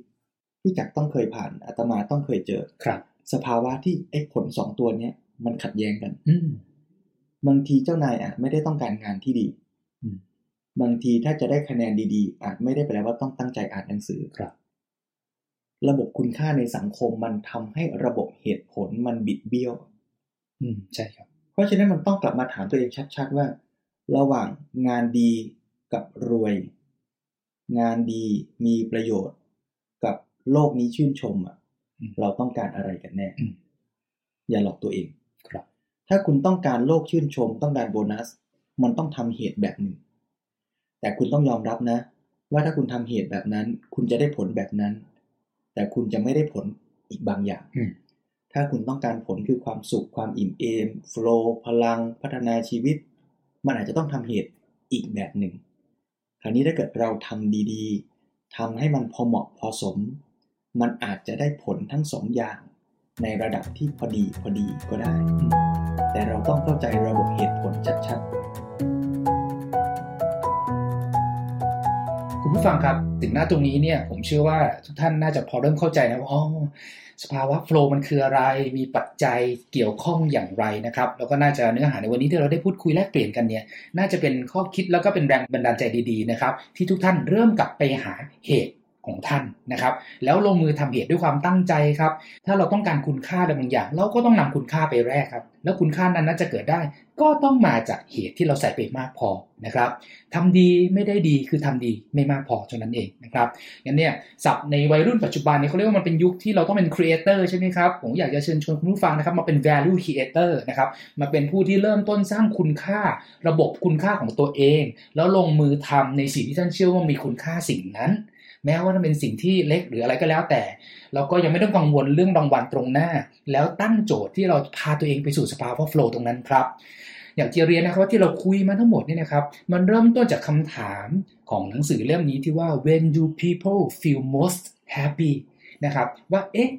ที่จักรต้องเคยผ่านอาตมาต้องเคยเจอครับ สภาวะที่ไอ้ผลสองตัวเนี้ยมันขัดแย้งกันอืมบางทีเจ้านายอาจไม่ได้ต้องการงานที่ดีอืม บางทีถ้าจะได้คะแนนดีๆ อาจไม่ได้แปลว่าต้องตั้งใจอ่านหนังสือครับ ระบบคุณค่าในสังคมมันทำให้ระบบเหตุผลมันบิดเบี้ยว อืมใช่ครับ เพราะฉะนั้นมันต้องกลับมาถามตัวเองชัด ๆ ว่า ระหว่างงานดีกับรวย งานดีมีประโยชน์ กับโลกนี้ชื่นชมอะอืมเราต้องการอะไรกันแน่อืมอย่าหลอกตัวเองครับ ถ้าคุณต้องการโลกชื่นชม ต้องการโบนัส มันต้องทำเหตุแบบหนึ่ง แต่คุณต้องยอมรับนะ ว่าถ้าคุณทำเหตุแบบนั้น คุณจะได้ผลแบบนั้น แต่คุณจะไม่ได้ผลอีกบางอย่างอืมถ้าคุณต้องการผลคือความสุขความอิ่มเอมโฟลว์พลัง พัฒนาชีวิต มันอาจจะต้องทำเหตุอีกแบบหนึ่ง คราวนี้ถ้าเกิดเราทำดีๆทำให้มันพอเหมาะพอสม มันอาจจะได้ผลทั้งสองอย่าง ในระดับที่พอดีพอดีก็ได้ แต่เราต้องเข้าใจระบบเหตุผลชัด คุณผู้ฟังครับถึงหน้าตรงนี้เนี่ยผมเชื่อว่าทุกท่านน่าจะพอเริ่มเข้าใจนะว่าอ๋อสภาวะโฟล์มันคืออะไร มีปัจจัยเกี่ยวข้องอย่างไรนะครับ แล้วก็น่าจะเนื้อหาในวันนี้ที่เราได้พูดคุยแลกเปลี่ยนกันเนี่ย น่าจะเป็นข้อคิดแล้วก็เป็นแรงบันดาลใจดีๆนะครับ ที่ทุกท่านเริ่มกลับไปหาเหตุ ของท่านนะครับ แล้วลงมือทำเหตุด้วยความตั้งใจครับ ถ้าเราต้องการคุณค่าอะไรบางอย่าง เราก็ต้องนำคุณค่าไปแลกครับ แล้วคุณค่านั้นน่าจะเกิดได้ ก็ต้องมาจากเหตุที่เราใส่ไปมากพอนะครับทำดีไม่ได้ดีคือทำดีไม่มากพอเท่านั้นเองนะครับงั้นเนี่ยศัพท์ในวัยรุ่นปัจจุบันนี่ยเขาเรียกว่ามันเป็นยุคที่เราต้องเป็น creator ใช่ไหมครับผมอยากจะเชิญชวนคุณผู้ฟังนะครับมาเป็น value creator นะครับมาเป็นผู้ที่เริ่มต้นสร้างคุณค่าระบบคุณค่าของตัวเอง แล้วลงมือทำในสิ่งที่ท่านเชื่อว่ามีคุณค่าสิ่งนั้น แม้ว่ามันเป็นสิ่งที่เล็กหรืออะไรก็แล้วแต่ เราก็ยังไม่ต้องกังวลเรื่องรางวัลตรงหน้า แล้วตั้งโจทย์ที่เราพาตัวเองไปสู่สภาวะโฟล์ตรงนั้นครับ อย่างที่เรียนนะครับว่าที่เราคุยมาทั้งหมดเนี่ยนะครับ มันเริ่มต้นจากคำถามของหนังสือเล่มนี้ที่ว่า when do people feel most happy นะครับว่าเอ๊ะ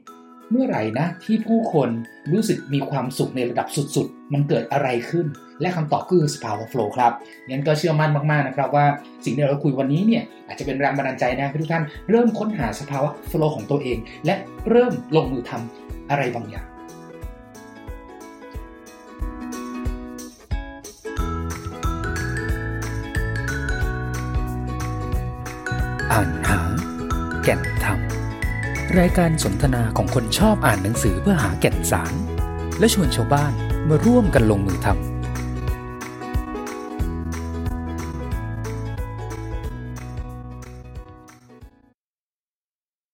เมื่อไหร่นะที่ผู้คนรู้สึกมีความสุขในระดับสุดๆ มันเกิดอะไรขึ้น และคำตอบคือสภาวะโฟล์ครับงั้นก็เชื่อมั่นมากๆนะครับว่าสิ่งที่เราคุยวันนี้เนี่ยอาจจะเป็นแรงบันดาลใจนะให้ทุกท่านเริ่มค้นหาสภาวะโฟล์ของตัวเอง และเริ่มลงมือทำอะไรบางอย่างอ่านหาแก่นธรรม รายการสนทนาของคนชอบอ่านหนังสือเพื่อหาแก่นสาร และชวนชาวบ้านมาร่วมกันลงมือทำ